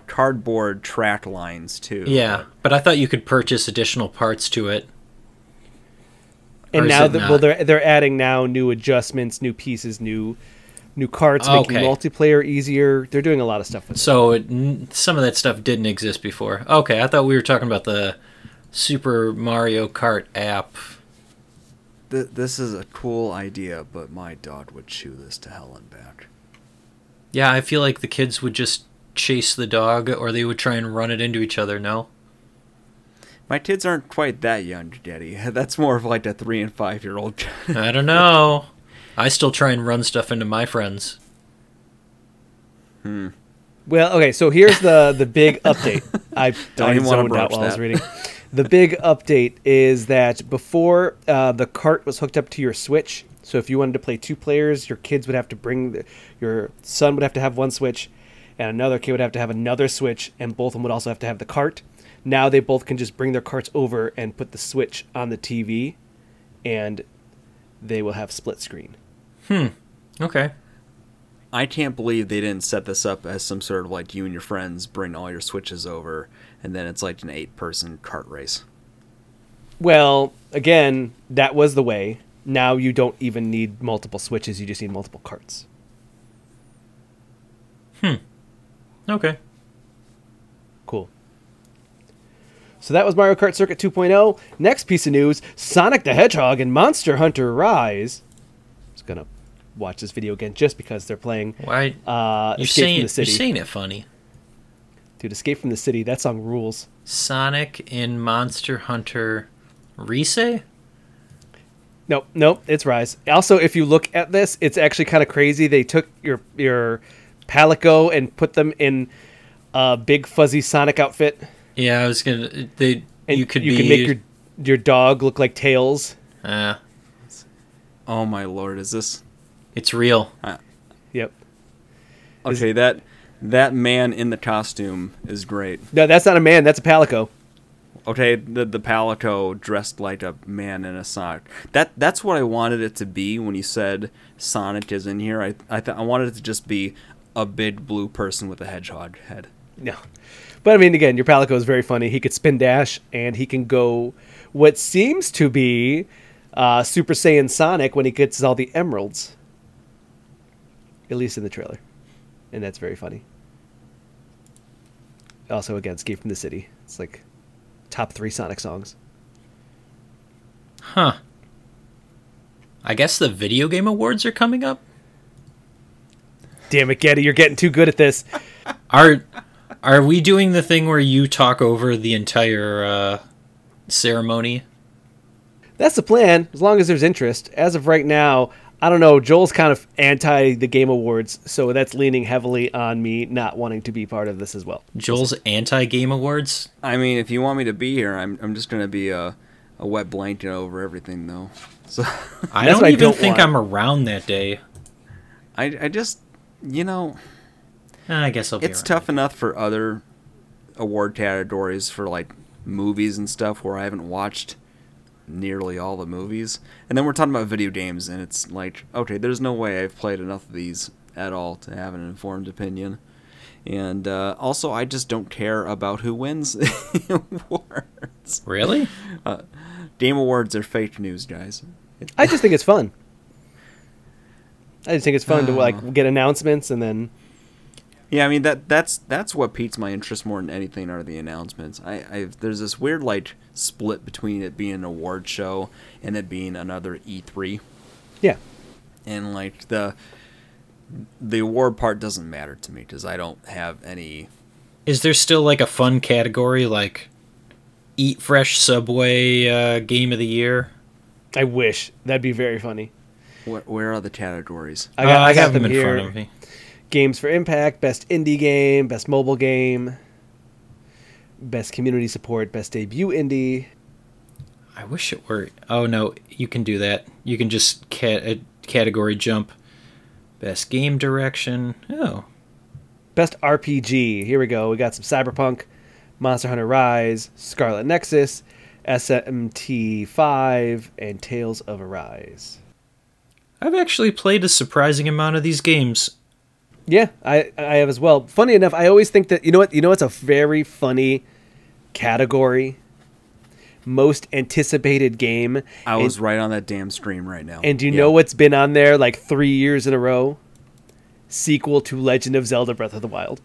cardboard track lines too. Yeah, but I thought you could purchase additional parts to it. Or and now that well they're they're adding now new adjustments, new pieces, new new carts, oh, making multiplayer easier. They're doing a lot of stuff with. So it, n- some of that stuff didn't exist before. Okay, I thought we were talking about the Super Mario Kart app. Th- this is a cool idea, but my dog would chew this to hell and back. Yeah, I feel like the kids would just chase the dog or they would try and run it into each other, no? My kids aren't quite that young, Daddy. [LAUGHS] That's more of like a three and five year old. [LAUGHS] I don't know. I still try and run stuff into my friends. Hmm. Well, okay, so here's the the big [LAUGHS] update. I, Don't even wanna zoned out broach while I was reading. The big update is that before uh, the cart was hooked up to your Switch, so if you wanted to play two players, your kids would have to bring the, your son would have to have one Switch, and another kid would have to have another Switch, and both of them would also have to have the cart. Now they both can just bring their carts over and put the Switch on the TV, and they will have split screen. Hmm. Okay. I can't believe they didn't set this up as some sort of like you and your friends bring all your switches over, and then it's like an eight person cart race. Well, again, that was the way. Now you don't even need multiple switches, you just need multiple carts. Hmm. Okay. Cool. So that was Mario Kart Circuit 2.0. Next piece of news Sonic the Hedgehog and Monster Hunter Rise. I was going to watch this video again just because they're playing Why? uh, you're Escape saying from the you're saying it funny. Dude, Escape from the City, that song rules. Sonic in Monster Hunter Rise? Nope, nope, it's Rise. Also, if you look at this, it's actually kind of crazy. They took your your Palico and put them in a big fuzzy Sonic outfit. Yeah, I was gonna. They And you could you be. can make your your dog look like Tails. uh, Oh my lord, is this it's real. Yep. okay? That that man in the costume is great. No, that's not a man. That's a Palico. Okay, the the palico dressed like a man in a sock. That that's what I wanted it to be when you said Sonic is in here. I I th- I wanted it to just be a big blue person with a hedgehog head. No. But I mean, again, your Palico is very funny. He could spin dash, and he can go what seems to be uh, Super Saiyan Sonic when he gets all the emeralds. At least in the trailer. And that's very funny. Also, again, Escape from the City. It's like top three Sonic songs. Huh. I guess the video game awards are coming up. Damn it, Getty, you're getting too good at this. [LAUGHS] Are are we doing the thing where you talk over the entire uh, ceremony? That's the plan, as long as there's interest. As of right now, I don't know. Joel's kind of anti the Game Awards, so that's leaning heavily on me not wanting to be part of this as well. Joel's anti game awards. I mean, if you want me to be here, I'm I'm just gonna be a a wet blanket over everything though. [LAUGHS] So I don't what I even don't think want. I'm around that day. I I just you know I guess I'll be. it's around. tough enough for other award categories for like movies and stuff where I haven't watched nearly all the movies. And then we're talking about video games and it's like, okay, there's no way I've played enough of these at all to have an informed opinion. And uh, also, I just don't care about who wins [LAUGHS] awards. Really? Game awards are fake news, guys. I just think it's fun. I just think it's fun to [LAUGHS] like get announcements and then Yeah, I mean that that's that's what piques my interest more than anything are the announcements. I, I there's this weird like split between it being an award show and it being another E3. yeah. and like the the award part doesn't matter to me because I don't have any. Is there still like a fun category like eat fresh Subway uh, game of the year? I wish that'd be very funny. Where, where are the categories? I got, Uh, I got have them in here. front of me. Games for Impact, Best Indie Game, Best Mobile Game, Best Community Support, Best Debut Indie. I wish it were. Oh no, you can do that. You can just cat a uh, category jump. Best game direction. Oh, Best RPG. Here we go. We got some Cyberpunk, Monster Hunter Rise, Scarlet Nexus, SMT5, and Tales of Arise. I've actually played a surprising amount of these games. Yeah, I I have as well. Funny enough, I always think that you know what you know what's a very funny category. Most anticipated game. I And- was right on that damn stream right now. And do you Yeah. know what's been on there like three years in a row? Sequel to Legend of Zelda: Breath of the Wild.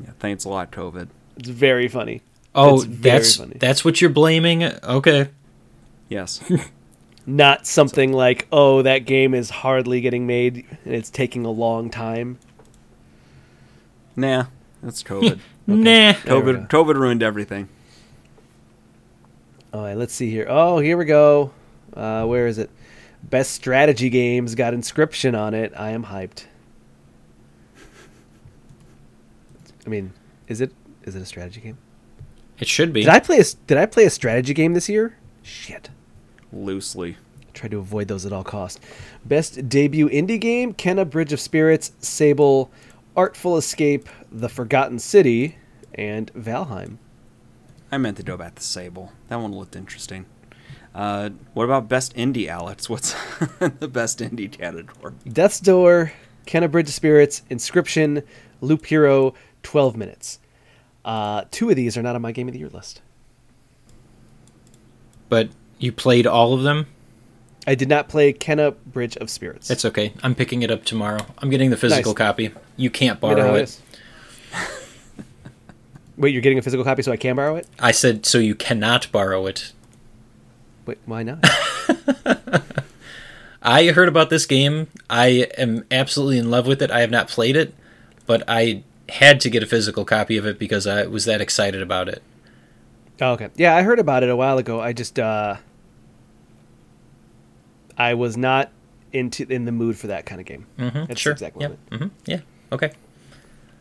Yeah, thanks a lot, COVID. It's very funny. Oh, It's very that's funny. that's what you're blaming. Okay. Yes. [LAUGHS] Not something like, oh, that game is hardly getting made and it's taking a long time. Nah, that's COVID. [LAUGHS] Nah. COVID. COVID ruined everything. All right, let's see here. Oh, here we go. Uh, where is it? Best strategy games got Inscryption on it. I am hyped. I mean, is it is it a strategy game? It should be. Did I play a Did I play a strategy game this year? Shit. Loosely. Try to avoid those at all costs. Best debut indie game: Kena Bridge of Spirits, Sable, Artful Escape, The Forgotten City, and Valheim. I meant to go back the Sable. That one looked interesting. Uh, what about best indie, Alex? [LAUGHS] What's [LAUGHS] the best indie category? Death's Door, Kena Bridge of Spirits, Inscryption, Loop Hero, 12 Minutes. Uh, two of these are not on my Game of the Year list. but you played all of them. I did not play Kena Bridge of Spirits. It's okay. I'm picking it up tomorrow. I'm getting the physical Nice. copy. You can't You know borrow it. Wait, you're getting a physical copy so I can borrow it? I said so you cannot borrow it. Wait, why not? [LAUGHS] I heard about this game. I am absolutely in love with it. I have not played it, but I had to get a physical copy of it because I was that excited about it. oh, okay. Yeah, I heard about it a while ago. I just, uh, I was not into in the mood for that kind of game. Mm-hmm. That's sure. exactly yeah. what hmm Yeah. Okay.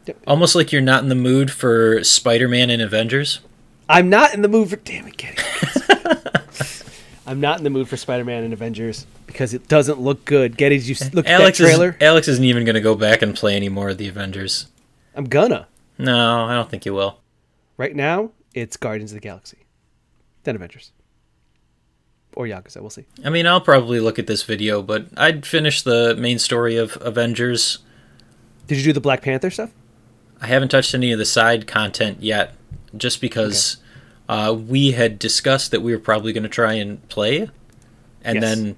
Yep. Almost like you're not in the mood for Spider-Man and Avengers. I'm not in the mood for. Damn it, Kitty. [LAUGHS] I'm not in the mood for Spider-Man and Avengers because it doesn't look good. Getty, did you look at Alex that trailer? is Alex isn't even going to go back and play any more of the Avengers. I'm gonna. No, I don't think you will. Right now, it's Guardians of the Galaxy, then Avengers, or Yakuza. We'll see. I mean, I'll probably look at this video, but I'd finish the main story of Avengers. Did you do the Black Panther stuff? I haven't touched any of the side content yet, just because uh, we had discussed that we were probably going to try and play, and Yes. then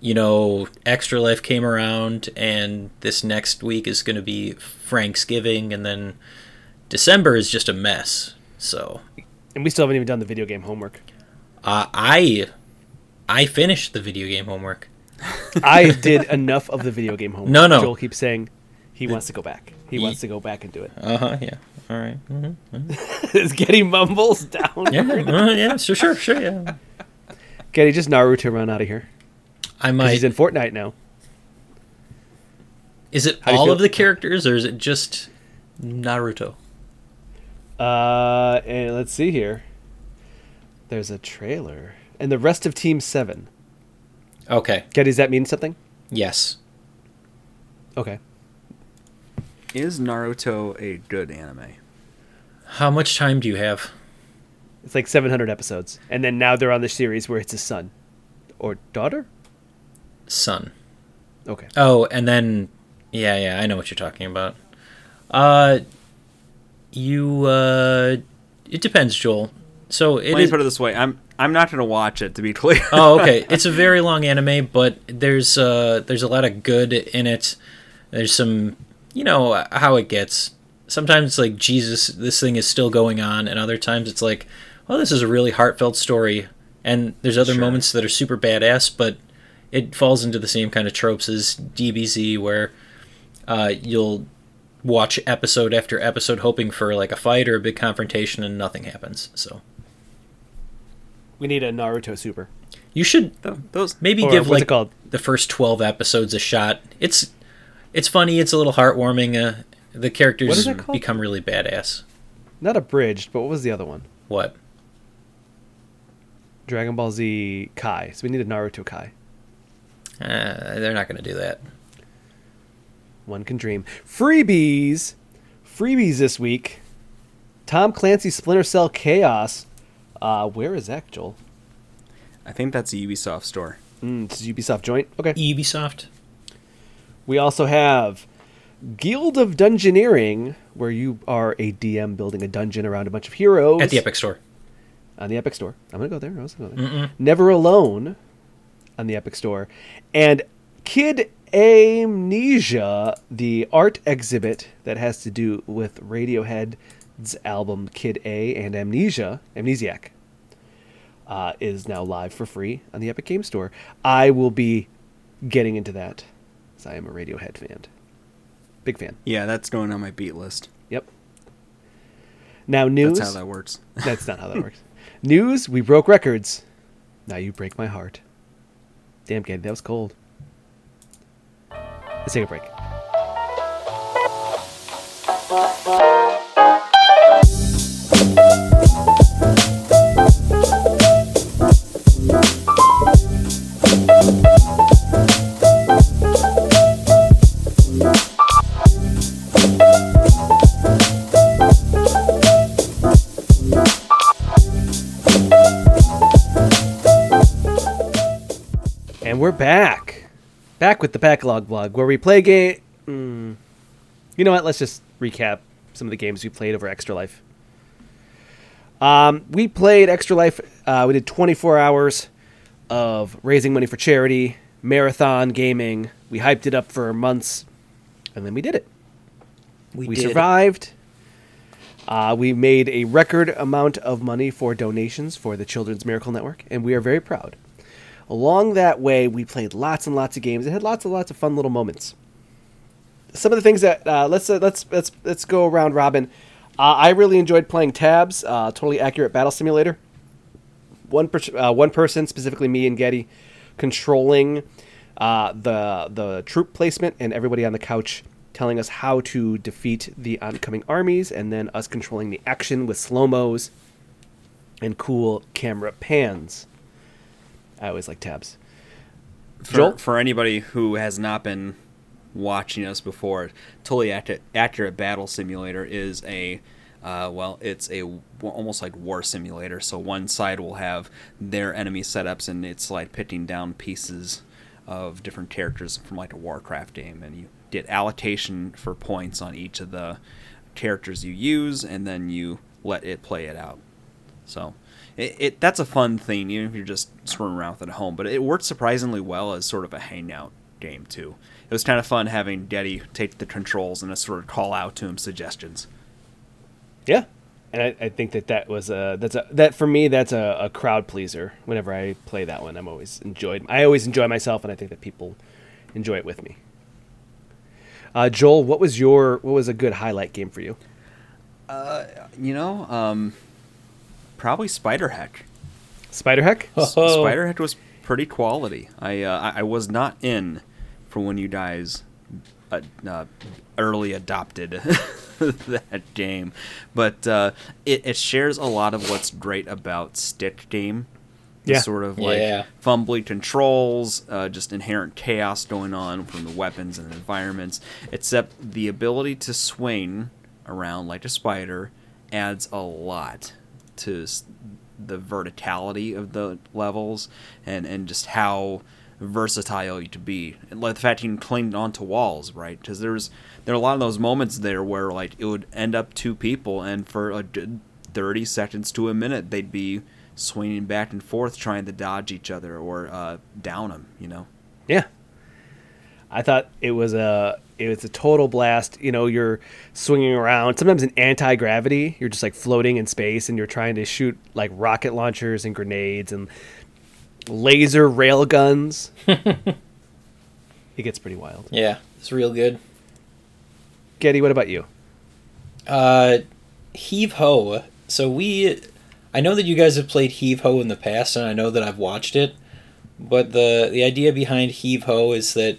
you know, Extra Life came around, and this next week is going to be Franksgiving, and then December is just a mess. So And we still haven't even done the video game homework. uh, I I finished the video game homework. [LAUGHS] I did enough of the video game homework. No, no. Joel keeps saying he wants to go back. He wants to go back and do it. Uh huh. Yeah. All right. Mhm. Is Getty mumbles [LAUGHS] down? Yeah. uh, yeah. Sure. Sure. Sure. Yeah. Getty, just Naruto run out of here. I might. He's in Fortnite now. Is it How all of the characters, or is it just Naruto? Uh, and let's see here. There's a trailer, and the rest of Team Seven. Okay. Getty, does that mean something? Yes. Okay. Is Naruto a good anime? How much time do you have? It's like 700 episodes, and then now they're on the series where it's a son or daughter. Son. Okay. Oh, and then yeah, yeah, I know what you're talking about. Uh you uh it depends, Joel. So it Let me is put it this way: I'm I'm not going to watch it. To be [LAUGHS] clear. Oh, okay. It's a very long anime, but there's uh there's a lot of good in it. There's some, you know, how it gets. Sometimes it's like Jesus, this thing is still going on, and other times it's like, well, this is a really heartfelt story. And there's other Sure. moments that are super badass, but it falls into the same kind of tropes as DBZ, where uh, you'll watch episode after episode hoping for like a fight or a big confrontation, and nothing happens. So We need a Naruto Super. you should Th- Those maybe Or give like called? the first 12 episodes a shot it's it's funny it's a little heartwarming uh, the characters is it called? become really badass Not abridged, but what was the other one? what Dragon Ball Z Kai. So we need a Naruto Kai. uh, they're not going to do that One can dream. Freebies. Freebies this week. Tom Clancy Splinter Cell Chaos. Uh, where is that, Joel? I think that's a Ubisoft store. Mm, it's a Ubisoft joint. Okay. ubisoft We also have Guild of Dungeoneering, where you are a DM building a dungeon around a bunch of heroes. at the epic store on the Epic Store. I'm gonna go there. I was gonna go there. Never Alone on the Epic Store, and Kid A Mnesia, the art exhibit that has to do with Radiohead's album Kid A and Amnesia, Amnesiac, uh, is now live for free on the Epic Game Store. I will be getting into that, as I am a Radiohead fan. Big fan. Yeah, that's going on my beat list. Yep. Now news. That's how that works. [LAUGHS] [LAUGHS] That's not how that works. News, we broke records. Now you break my heart. Damn, Katie, that was cold. Let's take a break. We're back. Back with the Backlog Blog, where we play game. Mm. You know what? Let's just recap some of the games we played over Extra Life. Um, we played Extra Life. Uh, we did 24 hours of raising money for charity, marathon gaming. We hyped it up for months, and then we did it. we, We did. survived. Uh, we made a record amount of money for donations for the Children's Miracle Network, and we are very proud. Along that way, we played lots and lots of games. It had lots and lots of fun little moments. Some of the things that uh, let's uh, let's let's let's go around robin. Uh, I really enjoyed playing tabs. Uh, totally accurate battle simulator. One per- uh, one person, specifically me and Getty, controlling uh, the the troop placement, and everybody on the couch telling us how to defeat the oncoming armies, and then us controlling the action with slow mos and cool camera pans. I always like tabs. For, Joel? for anybody who has not been watching us before, totally accurate, accurate battle simulator is a uh, well, it's a almost like war simulator. So one side will have their enemy setups, and it's like picking down pieces of different characters from like a Warcraft game, and you get allocation for points on each of the characters you use, and then you let it play it out. So it, it that's a fun thing, even if you're just swimming around with it at home. But it worked surprisingly well as sort of a hangout game too. It was kind of fun having Daddy take the controls and just sort of call out to him suggestions. Yeah, and I, I think that that was a that's a that for me that's a, a crowd pleaser. Whenever I play that one, I'm always enjoyed. I always enjoy myself, and I think that people enjoy it with me. Uh, Joel, what was your what was a good highlight game for you? You know, um, probably Spiderheck. Spiderheck. [LAUGHS] Oh. Spiderheck was pretty quality. I, uh, I I was not in for when you guys uh, uh, early adopted [LAUGHS] that game, but uh, it it shares a lot of what's great about stick game. The Yeah. sort of like Yeah. fumbly controls, uh, just inherent chaos going on from the weapons and the environments. Except the ability to swing around like a spider adds a lot to the verticality of the levels and, and just how versatile you to be. And like the fact you can cling onto walls, right? Because there's there are a lot of those moments there where like it would end up two people, and for a good thirty seconds to a minute, they'd be swinging back and forth trying to dodge each other or uh, down them. You know. Yeah. I thought it was a it was a total blast. You know, you're swinging around. Sometimes in anti gravity, you're just like floating in space, and you're trying to shoot like rocket launchers and grenades, and laser rail guns. [LAUGHS] it gets pretty wild. Yeah, it's real good. Getty, what about you? Uh, Heave Ho. So we, I know that you guys have played Heave Ho in the past, and I know that I've watched it. But the the idea behind Heave Ho is that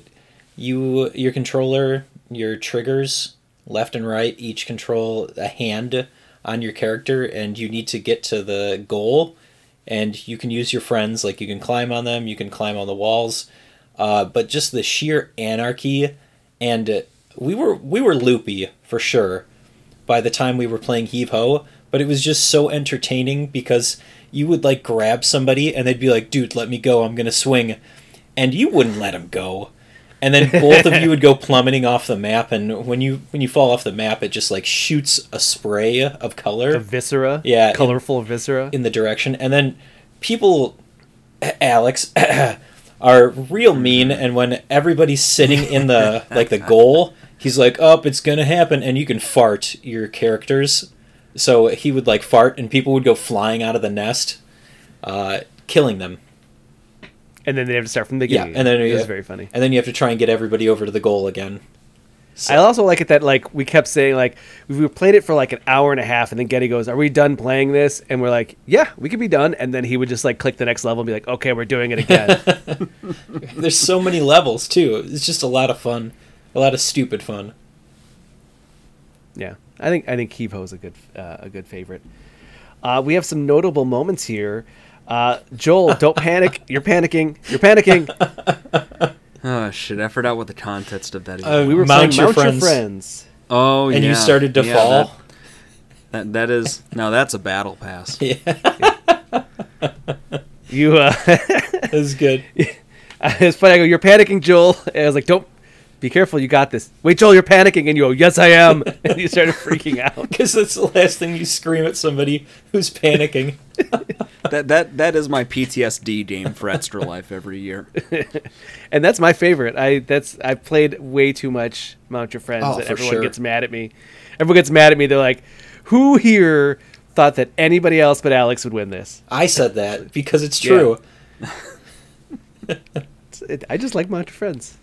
you your controller your triggers left and right each control a hand on your character, and you need to get to the goal. And you can use your friends, like you can climb on them, you can climb on the walls. Uh, but just the sheer anarchy, and we were we were loopy for sure by the time we were playing Heave Ho, but it was just so entertaining because you would like grab somebody and they'd be like, dude, let me go, I'm gonna swing. And you wouldn't let him go. And then both of you would go [LAUGHS] plummeting off the map and when you when you fall off the map it just like shoots a spray of color. The viscera. Yeah. Colorful viscera. In the direction. And then people Alex [CLEARS THROAT] are real mean and when everybody's sitting in the [LAUGHS] like the goal he's like, "Up, oh, it's gonna happen," and you can fart your characters. So he would like fart, and people would go flying out of the nest, uh, killing them. And then they have to start from the beginning. Yeah, and then it was very funny. And then you have to try and get everybody over to the goal again. So. I also like it that like we kept saying like we played it for like an hour and a half, and then Getty goes, "Are we done playing this?" And we're like, "Yeah, we could be done." And then he would just like click the next level and be like, "Okay, we're doing it again." [LAUGHS] There's so many levels too. It's just a lot of fun a lot of stupid fun. Yeah, I think I think Heave Ho is a good uh, a good favorite. Uh, we have some notable moments here. Uh, Joel, don't panic. You're panicking. You're panicking. [LAUGHS] oh shit! I forgot what the context of that is. Uh, we were mount playing your Mount friends. Your Friends. Oh, and yeah. you started to yeah, fall. That, that, that is now that's a battle pass. [LAUGHS] Yeah. you. uh [LAUGHS] That's good. it's funny. I go, you're panicking, Joel. And I was like, don't be careful, you got this. Wait, Joel, you're panicking, and you go, yes, I am, [LAUGHS] and you started freaking out [LAUGHS] because that's the last thing you scream at somebody who's panicking. [LAUGHS] that that that is my PTSD game for Extra Life every year, and that's my favorite. I that's I played way too much Mount Your Friends, oh, and everyone sure. gets mad at me. Everyone gets mad at me. They're like, "Who here thought that anybody else but Alex would win this?" I said that because it's true. Yeah. I just like Mount Your Friends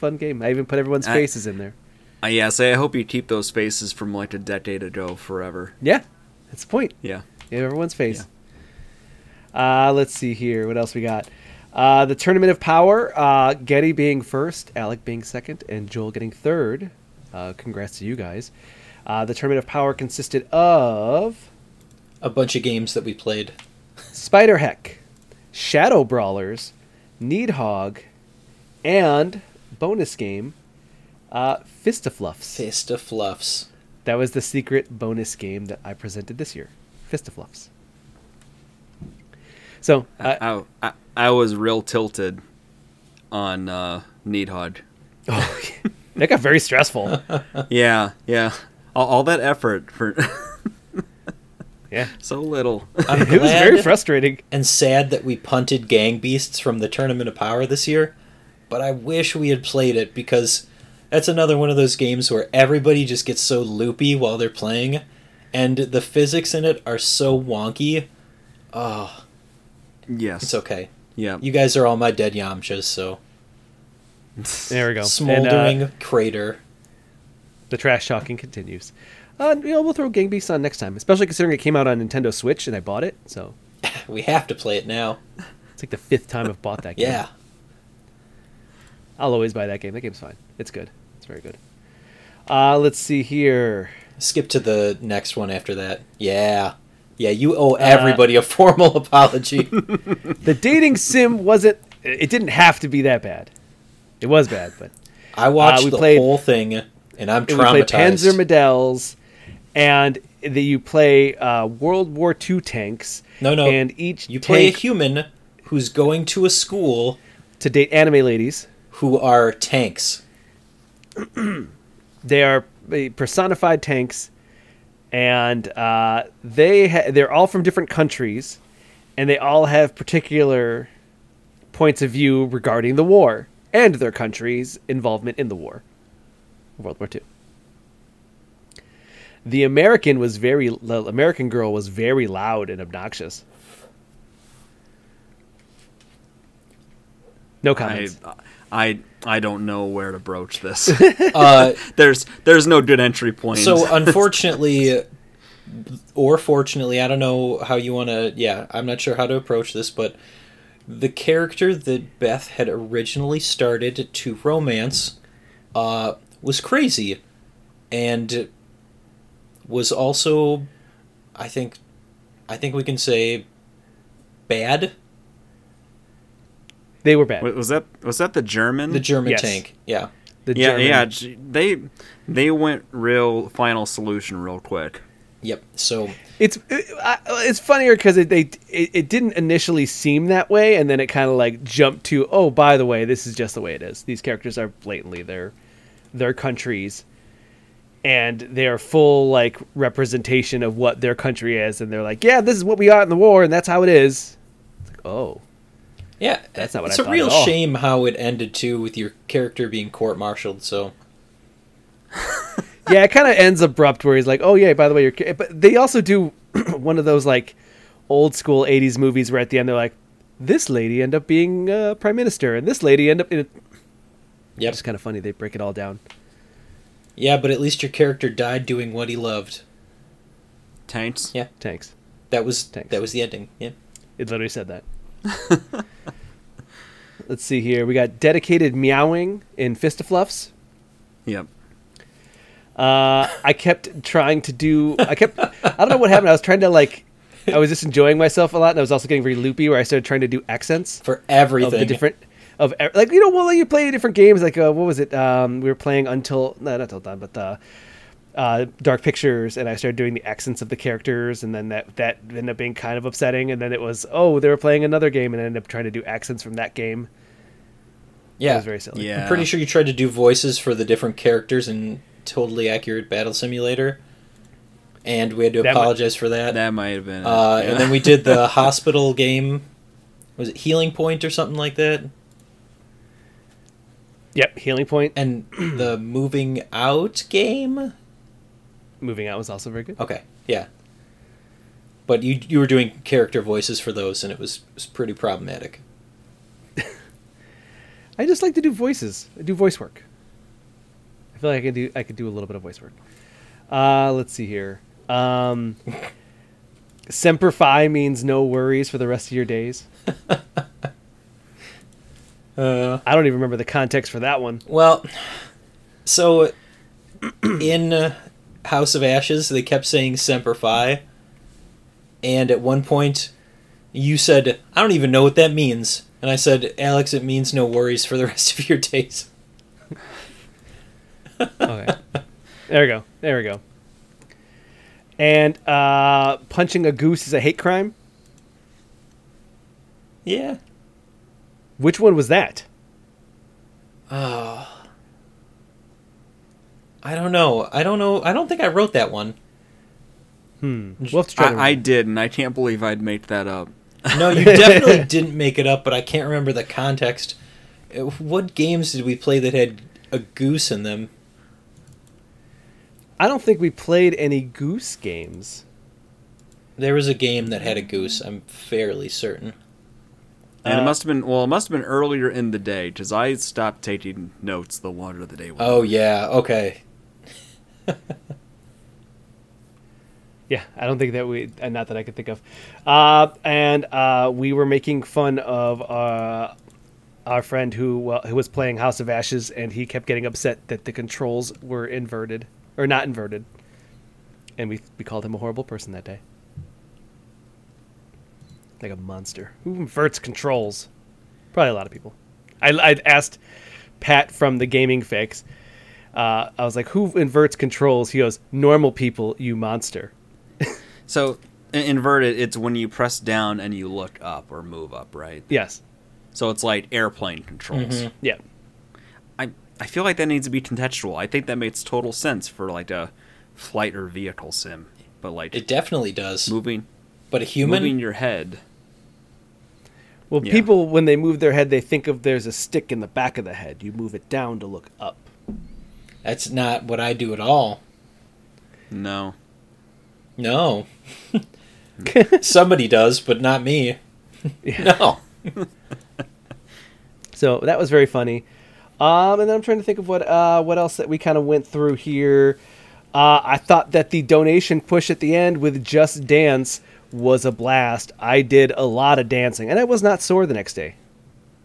fun game. I even put everyone's I, faces in there. Uh, yeah, say I hope you keep those faces from like a decade ago forever. Yeah, that's the point. Yeah, yeah, everyone's face. Yeah. Uh, let's see here. What else we got? Uh, the tournament of power. Uh, Getty being first, Alec being second, and Joel getting third. Uh, congrats to you guys. Uh, the tournament of power consisted of a bunch of games that we played. Spider Heck, Shadow Brawlers, Nidhogg, and bonus game, uh, of fluffs. That was the secret bonus game that I presented this year. Fistifluffs. So uh, I, I, I was real tilted on uh, Nidhogg. Oh, [LAUGHS] that got very stressful. [LAUGHS] yeah, yeah. All, all that effort for. [LAUGHS] yeah. So little. it was very frustrating and sad that we punted Gang Beasts from the Tournament of Power this year but I wish we had played it because that's another one of those games where everybody just gets so loopy while they're playing, and the physics in it are so wonky. Oh, yes, it's okay. Yeah, you guys are all my dead Yamchas, so there we go. Smoldering and, uh, crater. The trash talking continues. Uh, you know, we'll throw Gang Beasts on next time, especially considering it came out on Nintendo Switch and I bought it. So [LAUGHS] we have to play it now. It's like the fifth time I've bought that [LAUGHS] game. yeah. I'll always buy that game. That game's fine. It's good. It's very good. Uh, let's see here. Skip to the next one after that. Yeah. Yeah, you owe uh, everybody uh, a formal [LAUGHS] apology. [LAUGHS] the dating sim wasn't it didn't have to be that bad. It was bad, but I watched uh, the played, whole thing and I'm traumatized. We played Panzer Models and the, you play uh, World War II tanks. No, no. And each you play a human who's going to a school to date anime ladies who are tanks. [CLEARS THROAT] they are personified tanks, and uh, they ha- they're all from different countries, and they all have particular points of view regarding the war and their country's involvement in the war, World War II. The American was very the American girl was very loud and obnoxious. No comments. I, I I don't know where to broach this. [LAUGHS] Uh, [LAUGHS] there's there's no good entry point. so [LAUGHS] unfortunately, or fortunately, I don't know how you want to. Yeah, I'm not sure how to approach this, but the character that Beth had originally started to romance uh, was crazy, and was also, I think, I think we can say, bad. They were bad. Was that was that the German? The German Yes. tank, yeah. The yeah, German- yeah. They they went real final solution real quick. Yep. So It's uh, it, it's funnier because it, they it, it didn't initially seem that way, and then it kind of like jumped to oh by the way this is just the way it is. These characters are blatantly their their countries, and they are full like representation of what their country is, and they're like yeah this is what we are in the war, and that's how it is. It's like oh yeah, That's not what it's I a thought real at all. shame how it ended too, with your character being court-martialed. So yeah, it kind of ends abrupt where he's like, "Oh yeah, by the way, you're." But they also do [CLEARS THROAT] one of those like old school '80s movies where at the end they're like, "This lady end up being uh, prime minister, and this lady end up." In yep. It's kind of funny they break it all down. Yeah, but at least your character died doing what he loved. Tanks. Yeah. tanks. That was Thanks. that was the ending. Yeah. It literally said that. [LAUGHS] Let's see here. We got dedicated meowing in Fistifluffs. Yep. Uh, I kept trying to do. I kept. I don't know what happened. I was trying to like. I was just enjoying myself a lot, and I was also getting very loopy. Where I started trying to do accents. For everything. of the different of like you know well you play different games like uh, what was it um we were playing until no not until dawn but uh uh dark pictures and i started doing the accents of the characters and then that that ended up being kind of upsetting and then it was oh they were playing another game and I ended up trying to do accents from that game it yeah. was very silly Yeah. I'm pretty sure you tried to do voices for the different characters in Totally Accurate Battle Simulator, and we had to That might- apologize for that. That might have been. uh, yeah. And then we did the [LAUGHS] hospital game. Was it Healing Point or something like that? yep healing point And the Moving Out game. Moving out was also very good. Okay, yeah. But you you were doing character voices for those, and it was, was pretty problematic. [LAUGHS] i just like to do voices. I do voice work. I feel like i can do i could do a little bit of voice work. Uh let's see here. Um [LAUGHS] semper fi means no worries for the rest of your days. [LAUGHS] Uh, I don't even remember the context for that one. well, so [CLEARS THROAT] in uh, House of Ashes, they kept saying Semper Fi, and at one point, you said, "I don't even know what that means," and I said, "Alex, it means no worries for the [LAUGHS] rest of your days." Okay. there we go. There we go. And uh, punching a goose is a hate crime. Yeah. Which one was that? Oh. I don't know. I don't know. I don't think I wrote that one. Hmm. We'll have to try. I, I did, and I can't believe I'd make that up. No, you [LAUGHS] definitely didn't make it up, but I can't remember the context. Uh, What games did we play that had a goose in them? I don't think we played any goose games. There was a game that had a goose. I'm fairly certain. And Uh, it must have been well, it must have been earlier in the day because I stopped taking notes the longer the day went. Oh yeah. Okay. [LAUGHS] Yeah, I don't think that we, uh, not that I could think of. Uh, and uh, we were making fun of uh, our friend who who was playing House of Ashes, and he kept getting upset that the controls were inverted or not inverted, and we we called him a horrible person that day, like a monster who inverts controls. Probably a lot of people. I I asked Pat from the Gaming Fix. Uh, I was like, "Who inverts controls?" He goes, "Normal people, you monster." [LAUGHS] So in- inverted, it's when you press down and you look up or move up, right? Yes. So it's like airplane controls. Mhm. Yeah. I I feel like that needs to be contextual. I think that makes total sense for like a flight or vehicle sim, but like It definitely does. moving But a human. moving your head. Well, Yeah. people when they move their head, they think of there's a stick in the back of the head. You move it down to look up. That's not what I do at all. No. No. [LAUGHS] Somebody does, but not me. No. [LAUGHS] So that was very funny. Um, and then I'm trying to think of what uh, what else that we kind of went through here. Uh, I thought that the donation push at the end with Just Dance was a blast. I did a lot of dancing, and I was not sore the next day,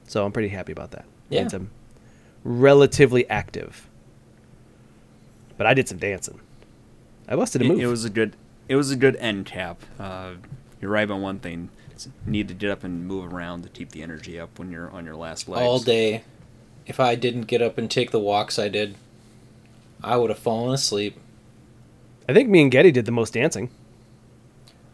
so I'm pretty happy about that. Yeah. And I'm relatively active, but I did some dancing. I busted a It, move. it was a good. It was a good end cap. Uh, you're right on one thing. It's- need to get up and move around to keep the energy up when you're on your last legs. all day. If I didn't get up and take the walks I did, I would have fallen asleep. I think me and Getty did the most dancing.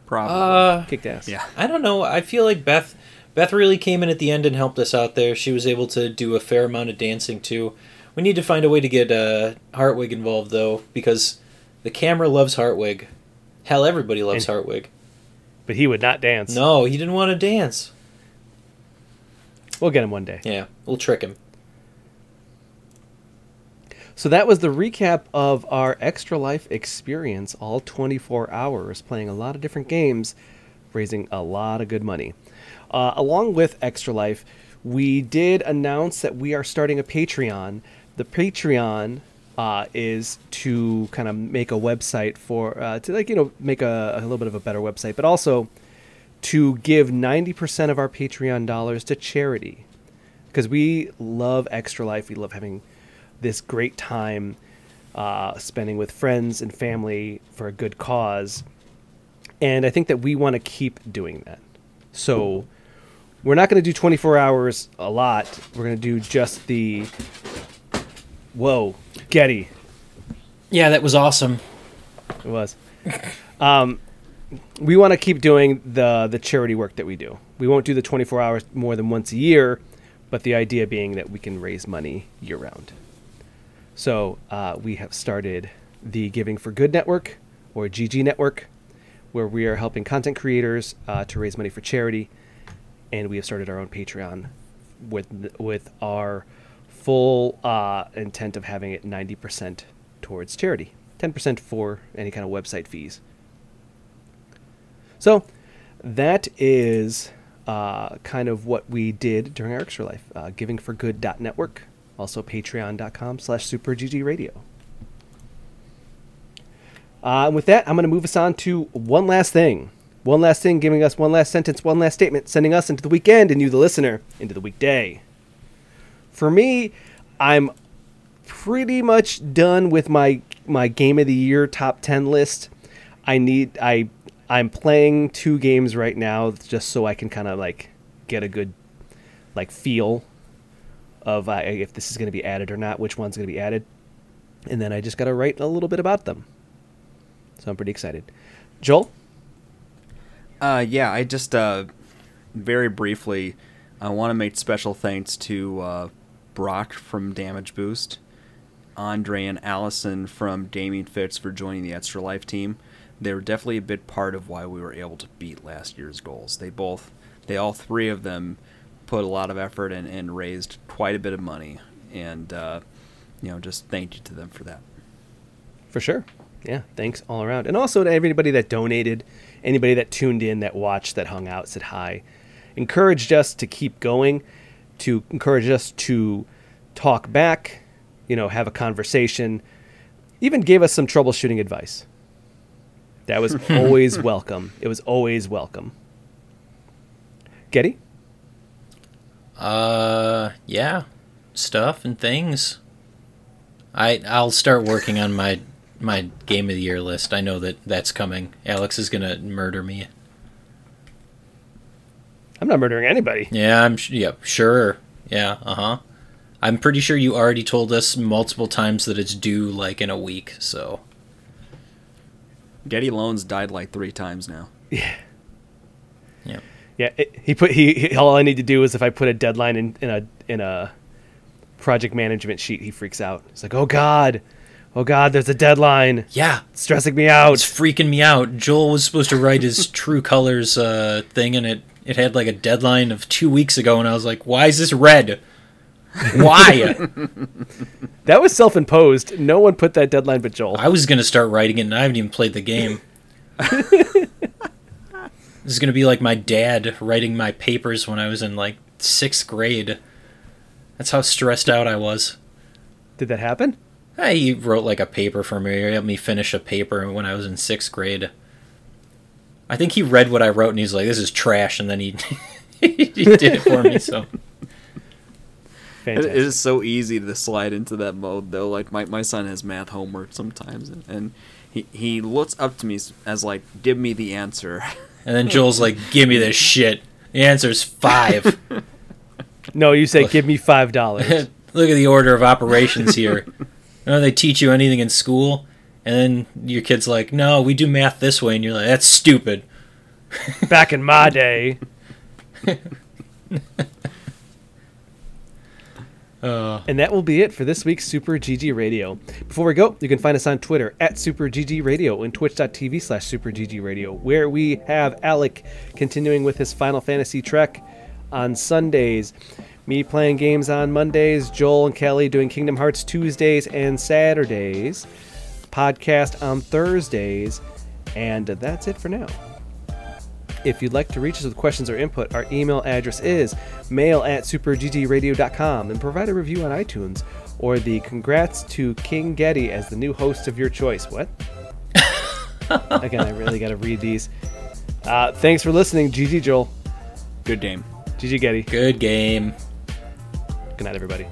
Probably. Uh, Kicked ass. yeah. I don't know. I feel like Beth Beth really came in at the end and helped us out there. She was able to do a fair amount of dancing too. We need to find a way to get uh, Hartwig involved though, because the camera loves Hartwig. Hell, everybody loves And- Hartwig. But he would not dance. No, he didn't want to dance. We'll get him one day. Yeah, we'll trick him. So that was the recap of our Extra Life experience, all 24 hours, playing a lot of different games, raising a lot of good money. Uh, along with Extra Life, we did announce that we are starting a Patreon. The Patreon uh, is to kind of make a website for, uh, to like, you know, make a, a little bit of a better website, but also to give 90% of our Patreon dollars to charity because we love Extra Life. We love having this great time uh, spending with friends and family for a good cause. And I think that we want to keep doing that. So we're not going to do 24 hours a lot. We're going to do just the. Whoa, Getty. Yeah, that was awesome. It was. Um, we want to keep doing the the charity work that we do. We won't do the 24 hours more than once a year, but the idea being that we can raise money year round. So uh, we have started the Giving for Good Network, or GG Network, where we are helping content creators uh, to raise money for charity, and we have started our own Patreon with with our full uh, intent of having it 90% towards charity, 10% for any kind of website fees. So that is uh, kind of what we did during our extra life. Uh, givingforgood.network, also patreon.com slash superggradio. Uh, and with that, I'm going to move us on to one last thing. One last thing, giving us one last sentence, one last statement, sending us into the weekend and you, the listener, into the weekday. For me, I'm pretty much done with my my game of the year top 10 list. I need I I'm playing two games right now just so I can kind of like get a good like feel of uh, if this is going to be added or not, which one's going to be added. And then I just got to write a little bit about them. So I'm pretty excited. Joel? Uh, yeah, I just uh, very briefly, I want to make special thanks to uh, Brock from Damage Boost, Andre and Allison from Gaming Fits for joining the Extra Life team. They were definitely a big part of why we were able to beat last year's goals. They both, they all three of them, put a lot of effort and, and raised quite a bit of money, and uh, you know, just thank you to them for that. For sure. Yeah, thanks all around. And also to everybody that donated, anybody that tuned in, that watched, that hung out, said hi. Encouraged us to keep going, to encourage us to talk back, you know, have a conversation, even gave us some troubleshooting advice. That was [LAUGHS] always welcome. It was always welcome. Getty? Uh, yeah, stuff and things. I I'll start working on my my game of the year list. I know that that's coming. Alex is gonna murder me. I'm not murdering anybody. Yeah, I'm. sh- Yeah, sure. Yeah, uh huh. I'm pretty sure you already told us multiple times that it's due like in a week. So Getty Loans died like three times now. yeah. Yeah, it, he put he, he. All I need to do is if I put a deadline in, in a in a project management sheet, he freaks out. He's like, "Oh God, oh God, there's a deadline. Yeah, It's stressing me out." it's freaking me out. Joel was supposed to write his [LAUGHS] True Colors uh, thing, and it it had like a deadline of two weeks ago, and I was like, "Why is this red? Why?" [LAUGHS] That was self-imposed. No one put that deadline but Joel. I was gonna start writing it, and I haven't even played the game. [LAUGHS] this is gonna be like my dad writing my papers when I was in like sixth grade. That's how stressed out I was. Did that happen? He wrote like a paper for me. He helped me finish a paper when I was in sixth grade. I think he read what I wrote and he's like, "This is trash," and then he [LAUGHS] he did it for me. So Fantastic. It is so easy to slide into that mode though. Like my, my son has math homework sometimes, and, and he he looks up to me as like, "Give me the answer." [LAUGHS] And then Joel's like, "Give me this shit." The answer is five. [LAUGHS] no, you say, "Give me five dollars." Look at the order of operations here. you know they teach you anything in school, and then your kid's like, "No, we do math this way," and you're like, "That's stupid." Back in my day. [LAUGHS] Uh, and that will be it for this week's Super GG Radio. Before we go, you can find us on Twitter at Super GG Radio and twitch.tv slash Super GG Radio, where we have Alec continuing with his Final Fantasy Trek on Sundays, me playing games on Mondays, Joel and Kelly doing Kingdom Hearts Tuesdays and Saturdays, podcast on Thursdays, and that's it for now. If you'd like to reach us with questions or input, our email address is mail at superggradio.com and provide a review on iTunes or the congrats to King Getty as the new host of your choice. What? [LAUGHS] Again, I really got to read these. Uh, thanks for listening, GG Joel. Good game. GG Getty. Good game. Good night, everybody.